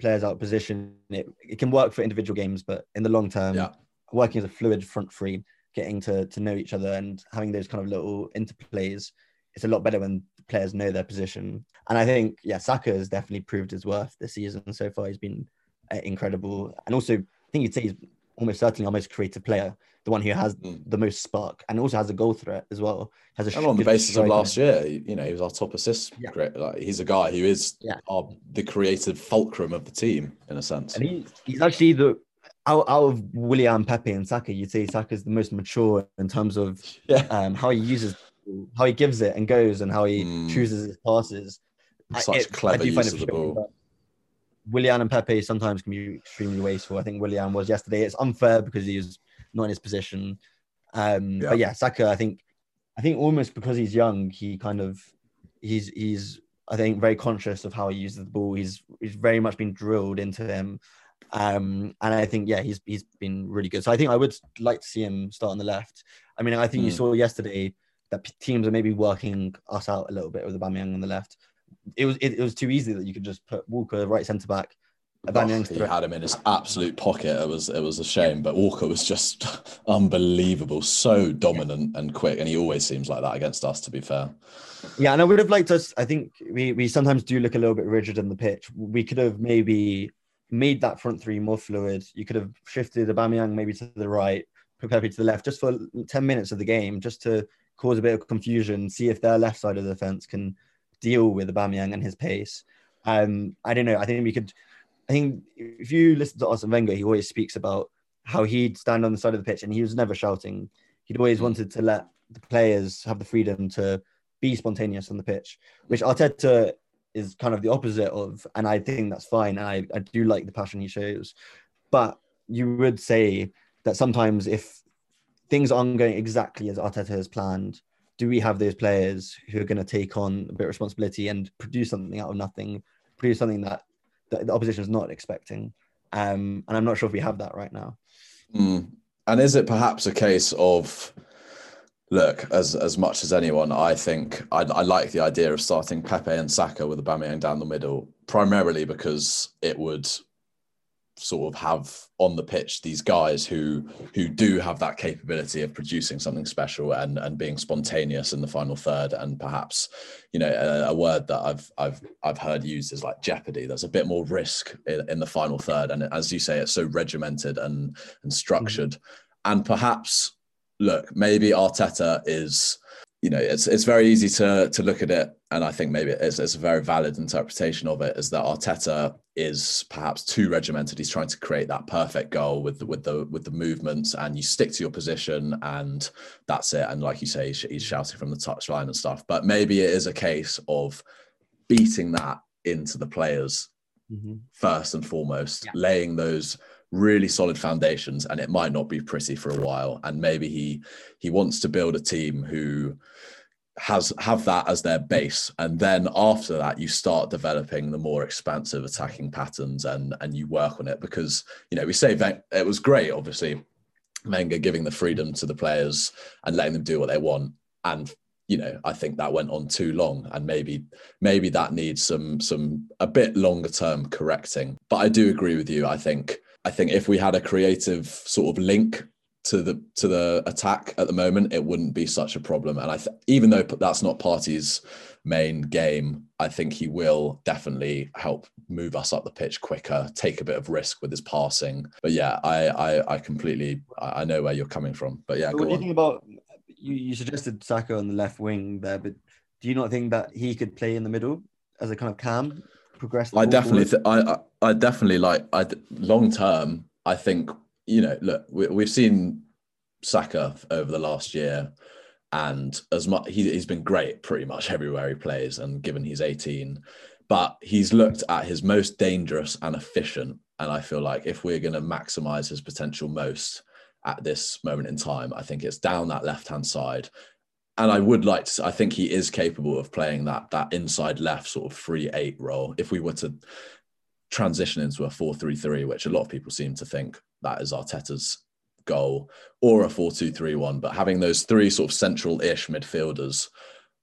players out of position it, it can work for individual games, but in the long term, yeah. working as a fluid front three, getting to to know each other and having those kind of little interplays, it's a lot better when players know their position. And I think, yeah, Saka has definitely proved his worth this season so far. He's been uh, incredible, and also I think you'd say he's almost certainly our most creative player the one who has mm. the most spark and also has a goal threat as well. Has a and on the basis of last year, you know, he was our top assist. Yeah. Like, he's a guy who is yeah. our, the creative fulcrum of the team in a sense. And he, he's actually the out, out of Willian, Pepe, and Saka, you'd say Saka is the most mature in terms of <laughs> yeah. um, how he uses, how he gives it and goes, and how he mm. chooses his passes. Such it, clever use of the ball. Willian and Pepe sometimes can be extremely wasteful. I think Willian was yesterday. It's unfair because he was not in his position. Um, yeah. But yeah, Saka, I think, I think almost because he's young, he kind of, he's he's I think very conscious of how he uses the ball. He's he's very much been drilled into him, um, and I think yeah, he's he's been really good. So I think I would like to see him start on the left. I mean, I think mm. you hmm. saw yesterday that teams are maybe working us out a little bit with Aubameyang on the left. It was it, it was too easy that you could just put Walker right centre back Oh, he had him in his absolute pocket. It was it was a shame, but Walker was just <laughs> unbelievable, so dominant and quick, and he always seems like that against us. To be fair, yeah, and I would have liked us. I think we we sometimes do look a little bit rigid in the pitch. We could have maybe made that front three more fluid. You could have shifted Aubameyang maybe to the right, Pepe to the left, just for ten minutes of the game, just to cause a bit of confusion, see if their left side of the defense can deal with Aubameyang and his pace. Um, I don't know. I think we could I think if you listen to Arsene Wenger, he always speaks about how he'd stand on the side of the pitch and he was never shouting. He'd always mm. wanted to let the players have the freedom to be spontaneous on the pitch, which Arteta is kind of the opposite of, and I think that's fine. And I, I do like the passion he shows. But you would say that sometimes if things aren't going exactly as Arteta has planned, do we have those players who are going to take on a bit of responsibility and produce something out of nothing, produce something that the, the opposition is not expecting. Um, and I'm not sure if we have that right now. Mm. And is it perhaps a case of look, as as much as anyone, I think I, I, like the idea of starting Pepe and Saka with Aubameyang down the middle, primarily because it would sort of have on the pitch these guys who who do have that capability of producing something special and and being spontaneous in the final third. And perhaps you know a, a word that I've I've I've heard used is like jeopardy. There's a bit more risk in, in the final third. And as you say it's so regimented and and structured. Mm-hmm. and perhaps look maybe Arteta is you know, it's it's very easy to to look at it, and I think maybe it's, it's a very valid interpretation of it is that Arteta is perhaps too regimented. He's trying to create that perfect goal with the, with the with the movements, and you stick to your position, and that's it. And like you say, he's shouting from the touchline and stuff. But maybe it is a case of beating that into the players mm-hmm. first and foremost, yeah. laying those really solid foundations and it might not be pretty for a while and maybe he he wants to build a team who has have that as their base. And then after that you start developing the more expansive attacking patterns and and you work on it because you know we say that it was great obviously Wenger giving the freedom to the players and letting them do what they want. And you know I think that went on too long and maybe maybe that needs some some a bit longer term correcting. But I do agree with you. I think I think if we had a creative sort of link to the to the attack at the moment, it wouldn't be such a problem. And I th- even though that's not Partey's main game, I think he will definitely help move us up the pitch quicker, take a bit of risk with his passing. But yeah, I I, I completely I know where you're coming from. But yeah, what do you think about you, you suggested Saka on the left wing there, but do you not think that he could play in the middle as a kind of cam? Progress. I definitely, th- I, I, I definitely like. I long term, I think you know. Look, we, we've seen Saka over the last year, and as much he, he's been great pretty much <laughs> everywhere he plays. And given he's 18, but he's looked at his most dangerous and efficient. And I feel like if we're going to maximize his potential most at this moment in time, I think it's down that left hand side and I would like to. I think he is capable of playing that that inside left sort of three eight role. If we were to transition into a four three three, which a lot of people seem to think that is Arteta's goal, or a four two three one, but having those three sort of central ish midfielders,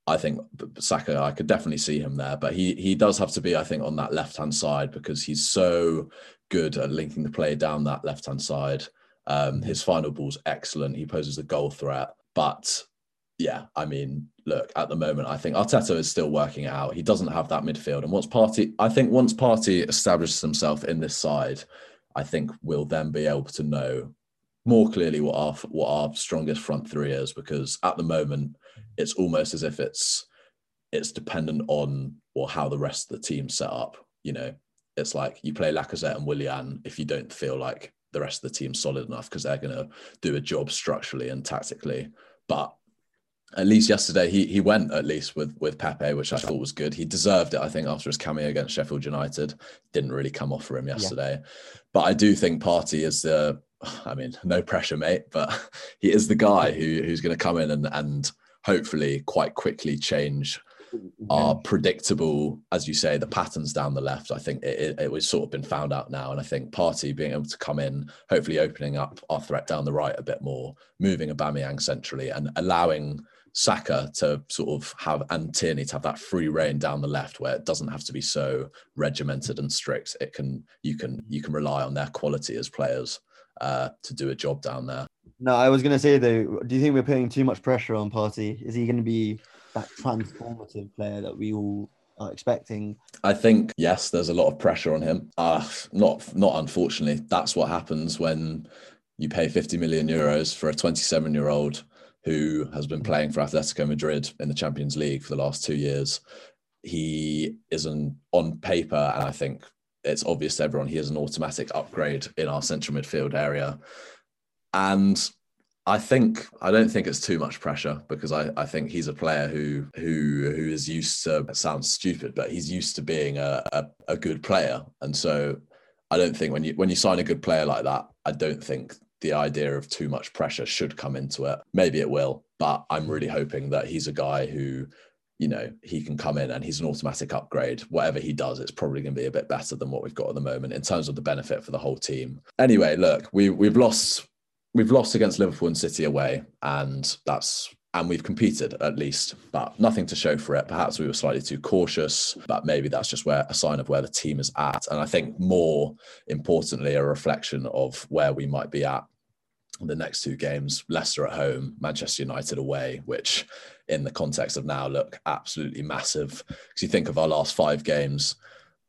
I think Saka, I could definitely see him there. But he he does have to be, I think, on that left hand side because he's so good at linking the play down that left hand side. Um, his final ball's excellent. He poses a goal threat, but yeah, I mean, look, at the moment, I think Arteta is still working out. He doesn't have that midfield. And once Partey I think once Partey establishes himself in this side, I think we'll then be able to know more clearly what our what our strongest front three is because at the moment it's almost as if it's it's dependent on or how the rest of the team set up. You know, it's like you play Lacazette and Willian if you don't feel like the rest of the team's solid enough because they're going to do a job structurally and tactically. But at least yesterday he he went at least with with Pepe, which I thought was good. He deserved it, I think, after his cameo against Sheffield United. Didn't really come off for him yesterday, yeah. but I do think Partey is the. I mean, no pressure, mate, but <laughs> he is the guy who who's going to come in and and hopefully quite quickly change our predictable, as you say, the patterns down the left. I think it, it, it, was sort of been found out now. And I think Partey being able to come in, hopefully opening up our threat down the right a bit more, moving Aubameyang centrally and allowing Saka to sort of have and Tierney to have that free reign down the left where it doesn't have to be so regimented and strict. It can you can you can rely on their quality as players uh, to do a job down there. No, I was going to say though, do you think we're putting too much pressure on Partey? Is he going to be that transformative player that we all are expecting? I think yes, there's a lot of pressure on him. Uh, not not unfortunately, that's what happens when you pay 50 million euros for a 27 year old who has been playing for Atletico Madrid in the Champions League for the last two years. He is an on paper, and I think it's obvious to everyone he is an automatic upgrade in our central midfield area. And I think I don't think it's too much pressure because I, I think he's a player who who who is used to sounds stupid, but he's used to being a, a, a good player. And so I don't think when you when you sign a good player like that, I don't think the idea of too much pressure should come into it. Maybe it will, but I'm hmm. really hoping that he's a guy who, you know, he can come in and he's an automatic upgrade. Whatever he does, it's probably going to be a bit better than what we've got at the moment in terms of the benefit for the whole team. Anyway, look, we we've lost we've lost against Liverpool and City away, and that's and we've competed at least, but nothing to show for it. Perhaps we were slightly too cautious, but maybe that's just where a sign of where the team is at. And I think more importantly, a reflection of where we might be at the next two games Leicester at home, Manchester United away, which in the context of now look absolutely massive. Because you think of our last five games,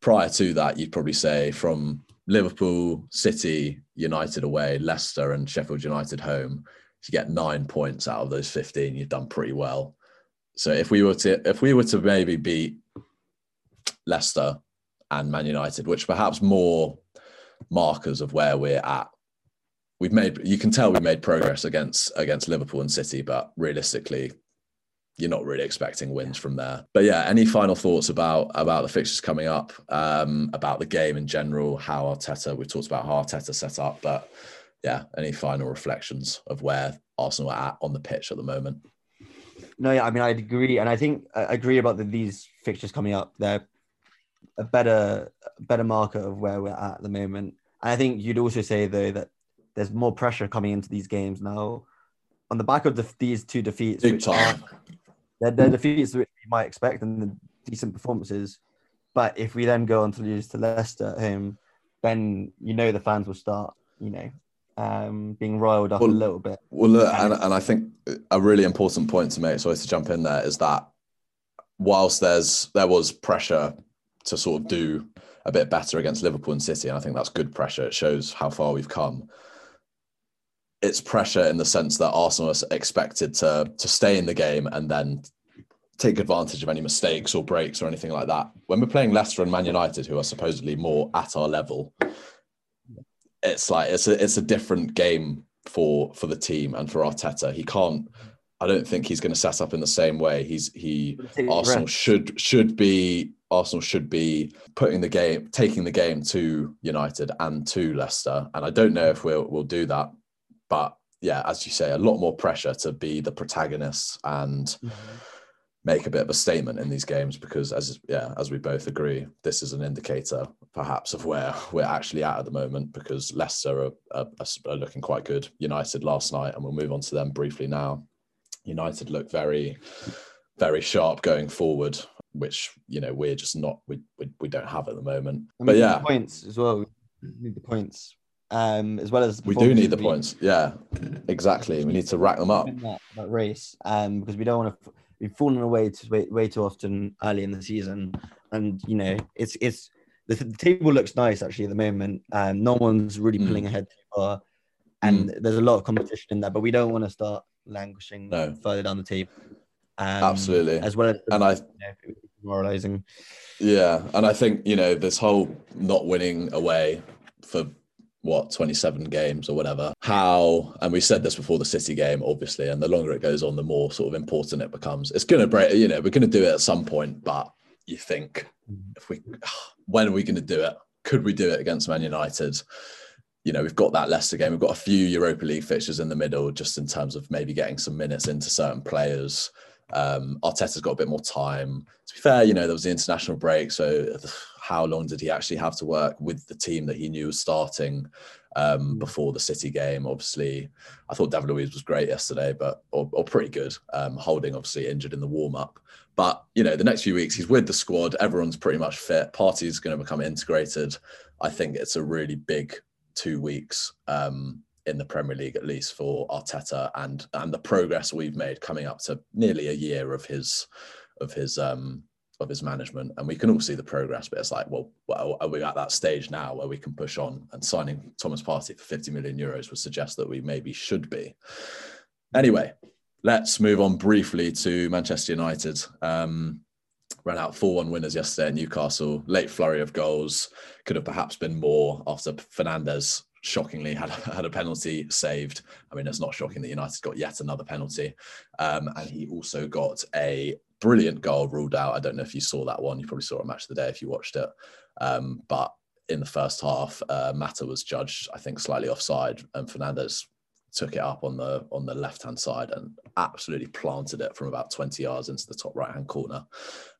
prior to that, you'd probably say from Liverpool, City, United away, Leicester, and Sheffield United home, if you get nine points out of those 15, you've done pretty well. So if we were to if we were to maybe beat Leicester and Man United, which perhaps more markers of where we're at we've made you can tell we've made progress against against Liverpool and City, but realistically, you're not really expecting wins from there. But yeah, any final thoughts about about the fixtures coming up, um, about the game in general, how Arteta? We've talked about how Arteta set up, but yeah, any final reflections of where Arsenal are at on the pitch at the moment? No, yeah, I mean, I agree, and I think I agree about the, these fixtures coming up. They're a better better marker of where we're at at the moment. And I think you'd also say though that there's more pressure coming into these games now. On the back of the, these two defeats, Big which are they're, they're defeats which you might expect and the decent performances. But if we then go on to lose to Leicester at home, then you know the fans will start, you know, um, being riled up well, a little bit. Well, look, and, and I think a really important point to make, sorry to jump in there, is that whilst there's there was pressure to sort of do a bit better against Liverpool and City, and I think that's good pressure. It shows how far we've come. It's pressure in the sense that Arsenal is expected to to stay in the game and then take advantage of any mistakes or breaks or anything like that. When we're playing Leicester and Man United, who are supposedly more at our level, it's like it's a it's a different game for for the team and for Arteta. He can't. I don't think he's going to set up in the same way. He's he Arsenal should should be Arsenal should be putting the game, taking the game to United and to Leicester. And I don't know if we'll we'll do that, but yeah, as you say, a lot more pressure to be the protagonists and. Mm-hmm. make a bit of a statement in these games because as yeah as we both agree this is an indicator perhaps of where we're actually at at the moment because Leicester are, are, are, looking quite good. United last night and we'll move on to them briefly now. United look very very sharp going forward which you know we're just not we we, we don't have at the moment. I mean, but yeah. points as well. We need the points um as well as we do need the points yeah exactly we need to rack them up <laughs> that, that race um because we don't want to we've fallen away to way, way too often early in the season, and you know it's it's the, the table looks nice actually at the moment. Um, no one's really pulling mm. ahead too far, and mm. there's a lot of competition in there. But we don't want to start languishing no. further down the table. Um, Absolutely, as well as and I you know, demoralizing. Yeah, and I think you know this whole not winning away for what 27 games or whatever. How and we said this before the city game obviously and the longer it goes on the more sort of important it becomes. It's going to break you know we're going to do it at some point but you think if we <sighs> when are we going to do it? Could we do it against man united? You know we've got that leicester game. We've got a few europa league fixtures in the middle just in terms of maybe getting some minutes into certain players. Um, Arteta's got a bit more time. To be fair, you know, there was the international break. So <sighs> how long did he actually have to work with the team that he knew was starting um, mm. before the City game? Obviously, I thought David Luiz was great yesterday, but or, or pretty good. Um, Holding obviously injured in the warm up. But you know, the next few weeks he's with the squad. Everyone's pretty much fit. Partey's going to become integrated. I think it's a really big two weeks. Um, in the Premier League, at least for Arteta, and and the progress we've made coming up to nearly a year of his of his um of his management, and we can all see the progress. But it's like, well, well, are we at that stage now where we can push on? And signing Thomas Partey for 50 million euros would suggest that we maybe should be. Anyway, let's move on briefly to Manchester United. Um, ran out 4 1 winners yesterday at Newcastle. Late flurry of goals. Could have perhaps been more after Fernandes shockingly had had a penalty saved. I mean, it's not shocking that United got yet another penalty, um, and he also got a brilliant goal ruled out. I don't know if you saw that one. You probably saw a match of the day if you watched it, um, but in the first half, uh, Mata was judged, I think, slightly offside, and Fernandes took it up on the on the left hand side and absolutely planted it from about 20 yards into the top right hand corner.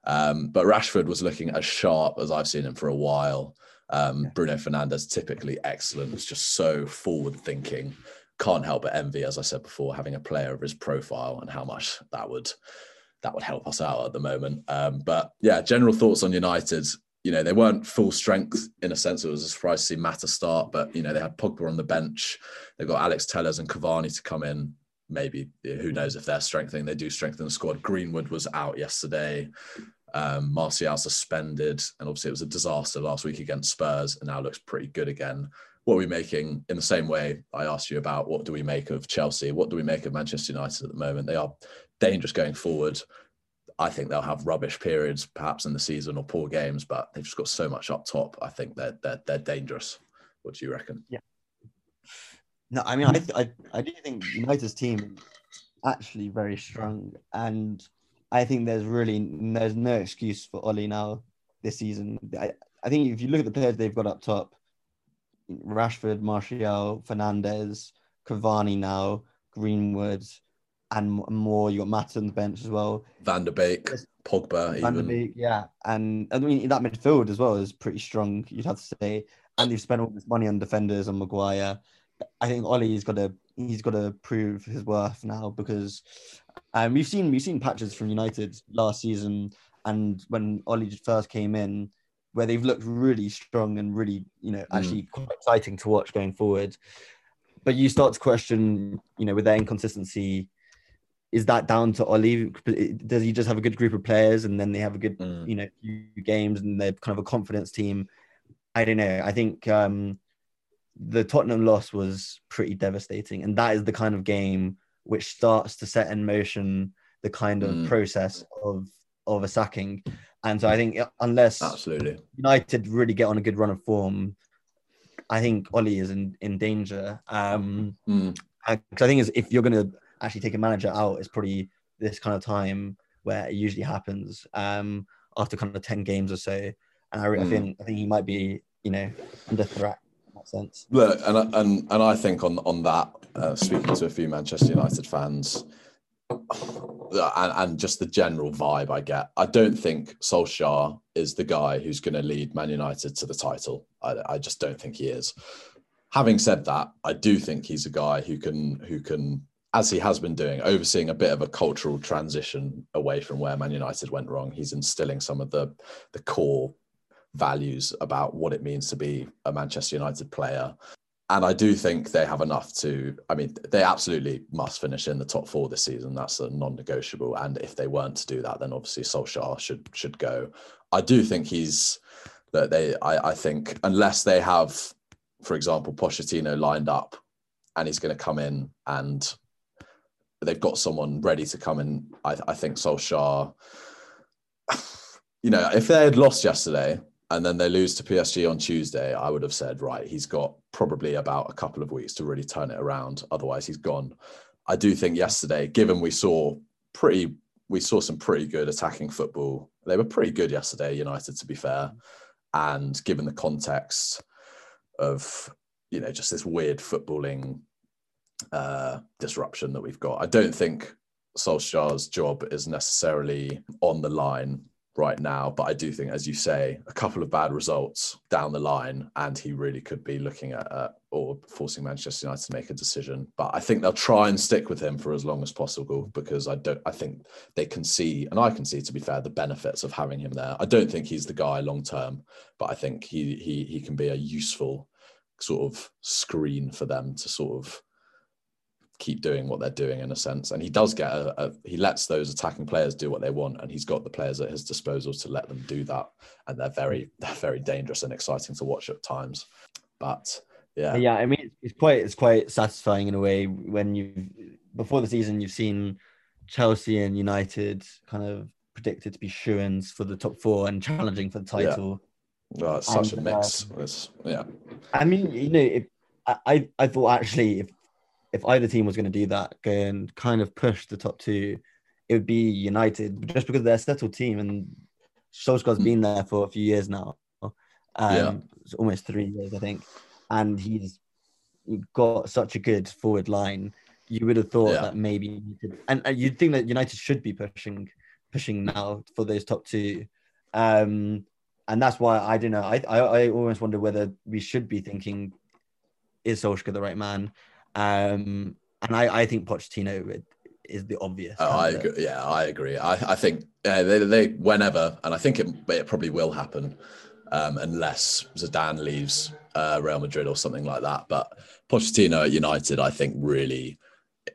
Um, but Rashford was looking as sharp as I've seen him for a while. Um, Bruno Fernandes, typically excellent, was just so forward thinking. Can't help but envy, as I said before, having a player of his profile and how much that would that would help us out at the moment. Um, but yeah, general thoughts on United. You know, they weren't full strength in a sense. It was a surprise to see Mata start, but you know, they had Pogba on the bench. They've got Alex Telles and Cavani to come in. Maybe who knows if they're strengthening? They do strengthen the squad. Greenwood was out yesterday. Um, Martial suspended, and obviously it was a disaster last week against Spurs, and now looks pretty good again. What are we making in the same way I asked you about what do we make of Chelsea? What do we make of Manchester United at the moment? They are dangerous going forward. I think they'll have rubbish periods perhaps in the season or poor games, but they've just got so much up top. I think they're they're, they're dangerous. What do you reckon? Yeah. No, I mean, I, I, I do think United's team actually very strong, and I think there's really there's no excuse for Ole now this season. I, I think if you look at the players they've got up top, Rashford, Martial, Fernandes, Cavani now, Greenwood, and more. You got Matt on the bench as well. Van der Beek, Pogba, Van der Beek, yeah, and I mean that midfield as well is pretty strong. You'd have to say, and they've spent all this money on defenders and Maguire. I think Ole's got to he's got to prove his worth now because um, we've seen we've seen patches from United last season and when Ole first came in where they've looked really strong and really you know actually mm. quite exciting to watch going forward. but you start to question, you know, with their inconsistency, is that down to Ole? Does he just have a good group of players and then they have a good, mm. you know, few games and they're kind of a confidence team? I don't know. I think um, the Tottenham loss was pretty devastating, and that is the kind of game which starts to set in motion the kind of mm. process of of a sacking. And so I think unless absolutely United really get on a good run of form, I think Ole is in, in danger. Um, mm. I think is if you're going to actually take a manager out, it's probably this kind of time where it usually happens um, after kind of ten games or so. And I, mm. I think I think he might be you know under threat sense. Look, and and and I think on on that, uh, speaking to a few Manchester United fans, and, and, just the general vibe I get. I don't think Solskjaer is the guy who's going to lead Man United to the title. I, I, just don't think he is. Having said that, I do think he's a guy who can who can, as he has been doing, overseeing a bit of a cultural transition away from where Man United went wrong. He's instilling some of the the core values about what it means to be a Manchester United player and I do think they have enough to. I mean, they absolutely must finish in the top four this season. That's a non-negotiable. And if they weren't to do that, then obviously Solskjaer should should go. I do think he's that they. I, I think unless they have, for example, Pochettino lined up, and he's going to come in and they've got someone ready to come in. I, I think Solskjaer. <sighs> You know, if they had lost yesterday, and then they lose to PSG on Tuesday, I would have said, right, he's got probably about a couple of weeks to really turn it around. Otherwise, he's gone. I do think yesterday, given we saw pretty, we saw some pretty good attacking football. They were pretty good yesterday, United, to be fair. And given the context of, you know, just this weird footballing uh, disruption that we've got, I don't think Solskjaer's job is necessarily on the line right now. But I do think, as you say, a couple of bad results down the line, and he really could be looking at uh, or forcing Manchester United to make a decision. But I think they'll try and stick with him for as long as possible because I don't. I think they can see, and I can see, to be fair, the benefits of having him there. I don't think he's the guy long term, but I think he he he can be a useful sort of screen for them to sort of keep doing what they're doing in a sense. And he does get a, a, he lets those attacking players do what they want, and he's got the players at his disposal to let them do that. And they're very <laughs> they're very dangerous and exciting to watch at times. But yeah, yeah. I mean, it's quite it's quite satisfying in a way when you before the season you've seen Chelsea and United kind of predicted to be shoo-ins for the top four and challenging for the title. Yeah. Well, it's such and, a mix. Uh, it's, yeah. I mean, you know, if, I I thought actually if if either team was going to do that, go and kind of push the top two, it would be United just because they're a settled team and Solskjaer's been there for a few years now. Um, yeah. It's almost three years, I think. And he's got such a good forward line. You would have thought yeah. that maybe, and, and you'd think that United should be pushing, pushing now for those top two. Um, and that's why I don't know. I, I, I almost wonder whether we should be thinking, is Solskjaer the right man? Um, and I, I think Pochettino is the obvious. Oh, I agree. Yeah, I agree. I, I think uh, they, they whenever, and I think it, it probably will happen, um, unless Zidane leaves uh, Real Madrid or something like that. But Pochettino at United, I think, really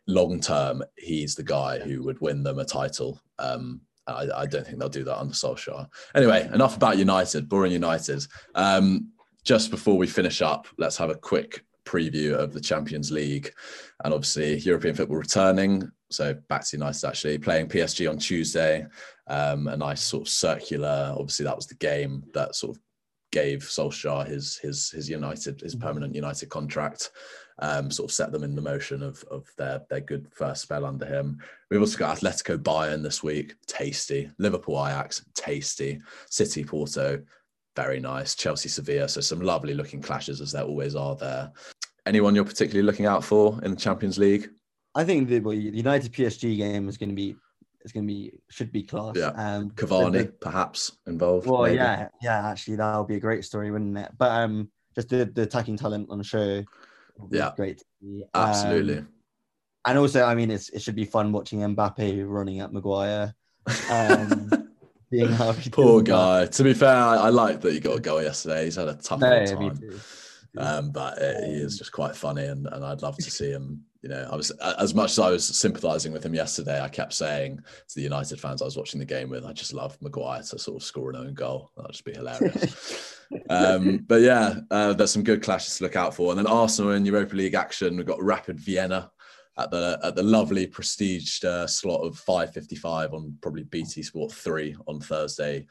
long term, he's the guy who would win them a title. Um, I, I, don't think they'll do that under Solskjaer. Anyway, enough about United, boring United. Um, just before we finish up, let's have a quick preview of the Champions League and obviously European football returning. So back to United actually playing PSG on Tuesday. Um, a nice sort of circular. Obviously, that was the game that sort of gave Solskjaer his his his United his permanent United contract. Um, sort of set them in the motion of of their their good first spell under him. We've also got Atletico Bayern this week, tasty. Liverpool Ajax, tasty. City Porto, very nice. Chelsea Sevilla, so some lovely looking clashes as there always are there. Anyone you're particularly looking out for in the Champions League? I think the United PSG game is going to be is going to be should be class. Yeah, um, Cavani the, perhaps involved. Well, maybe. yeah, yeah. Actually, that would be a great story, wouldn't it? But um, just the, the attacking talent on the show. Yeah, great. Absolutely. Um, and also, I mean, it's it should be fun watching Mbappe running at Maguire. <laughs> Um, <laughs> Poor guy. To be fair, I, I like that he got a goal yesterday. He's had a tough no, time. Um, but it, he is just quite funny, and, and I'd love to see him. You know, I was as much as I was sympathising with him yesterday. I kept saying to the United fans I was watching the game with, I just love Maguire to sort of score an own goal. That'd just be hilarious. <laughs> um, but yeah, uh, there's some good clashes to look out for, and then Arsenal in Europa League action. We've got Rapid Vienna at the at the lovely prestiged uh, slot of 5:55 on probably BT Sport three on Thursday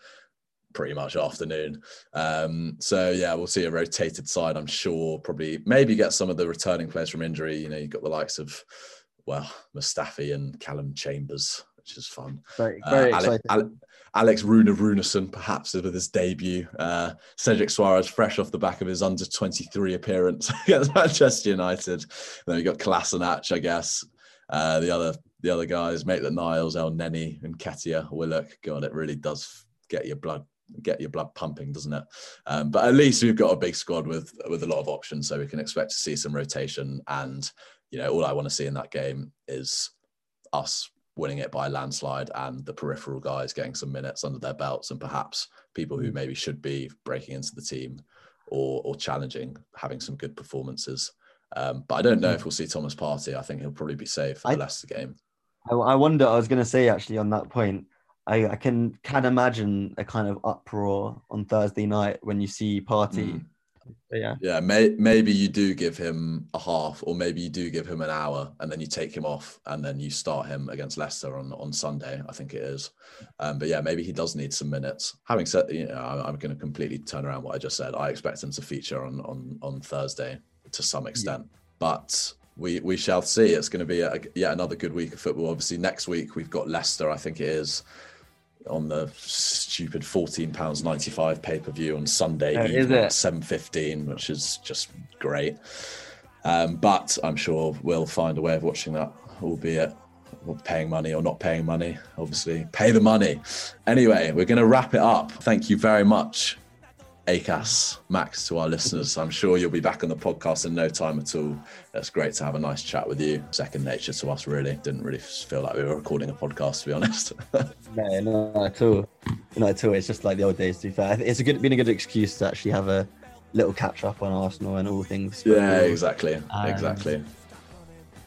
pretty much afternoon. Um, so yeah, we'll see a rotated side. I'm sure. Probably maybe get some of the returning players from injury. You know, you've got the likes of well Mustafi and Calum Chambers, which is fun. Very, very uh, Alex, Alex, Alex Rune Runarsson, perhaps with his debut. Uh, Cedric Soares, fresh off the back of his under 23 appearance <laughs> against Manchester United. then you got Kolasinac, I guess. Uh, the other the other guys, Maitland Niles, Elneny, and Ketia Willock. God, it really does get your blood get your blood pumping, doesn't it? Um, but at least we've got a big squad with with a lot of options, so we can expect to see some rotation. And you know, all I want to see in that game is us winning it by a landslide and the peripheral guys getting some minutes under their belts, and perhaps people who maybe should be breaking into the team or or challenging having some good performances. Um, but I don't know if we'll see Thomas Partey. I think he'll probably be safe for the Leicester game. I, I wonder. I was going to say actually on that point I, I can can imagine a kind of uproar on Thursday night when you see Partey Mm. Yeah, yeah. May, maybe you do give him a half, or maybe you do give him an hour, and then you take him off, and then you start him against Leicester on on Sunday. I think it is. Um, but yeah, maybe he does need some minutes. Having said, you know, I'm, I'm going to completely turn around what I just said. I expect him to feature on on on Thursday to some extent, yeah. but we we shall see. It's going to be a, yet another good week of football. Obviously, next week we've got Leicester. I think it is on the stupid fourteen pounds ninety five pay per view on Sunday oh, evening seven fifteen, which is just great. Um, but I'm sure we'll find a way of watching that, albeit paying money or not paying money. Obviously, pay the money. Anyway, we're going to wrap it up. Thank you very much Akass, Max, to our listeners. I'm sure you'll be back on the podcast in no time at all. It's great to have a nice chat with you. Second nature to us, really. Didn't really feel like we were recording a podcast, to be honest. <laughs> no, not at all. Not at all. It's just like the old days, to be fair. It's a good, been a good excuse to actually have a little catch up on Arsenal and all things. Yeah, exactly. Um, exactly.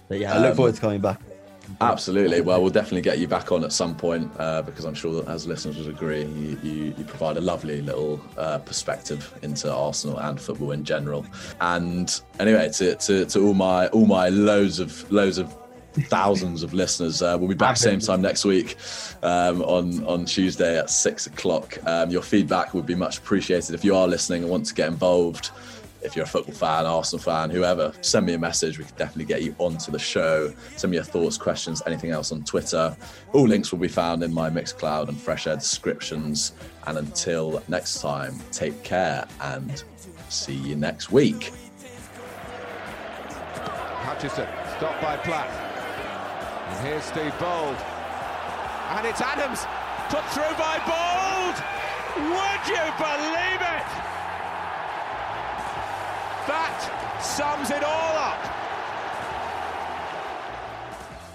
But yeah, I look um, forward to coming back. Absolutely. Well, we'll definitely get you back on at some point uh, because I'm sure that as listeners would agree, you, you, you provide a lovely little uh, perspective into Arsenal and football in general. And anyway, to, to, to all my all my loads of loads of thousands of listeners. Uh, we'll be back same time next week um, on on Tuesday at six o'clock. Um, your feedback would be much appreciated if you are listening and want to get involved if you're a football fan, Arsenal fan, whoever, send me a message. We can definitely get you onto the show. Send me your thoughts, questions, anything else on Twitter. All links will be found in my Mixcloud and Fresh Air descriptions. And until next time, take care and see you next week. Hutchison, stopped by Platt. And here's Steve Bould. And it's Adams, put through by Bold. Would you believe it? That sums it all up.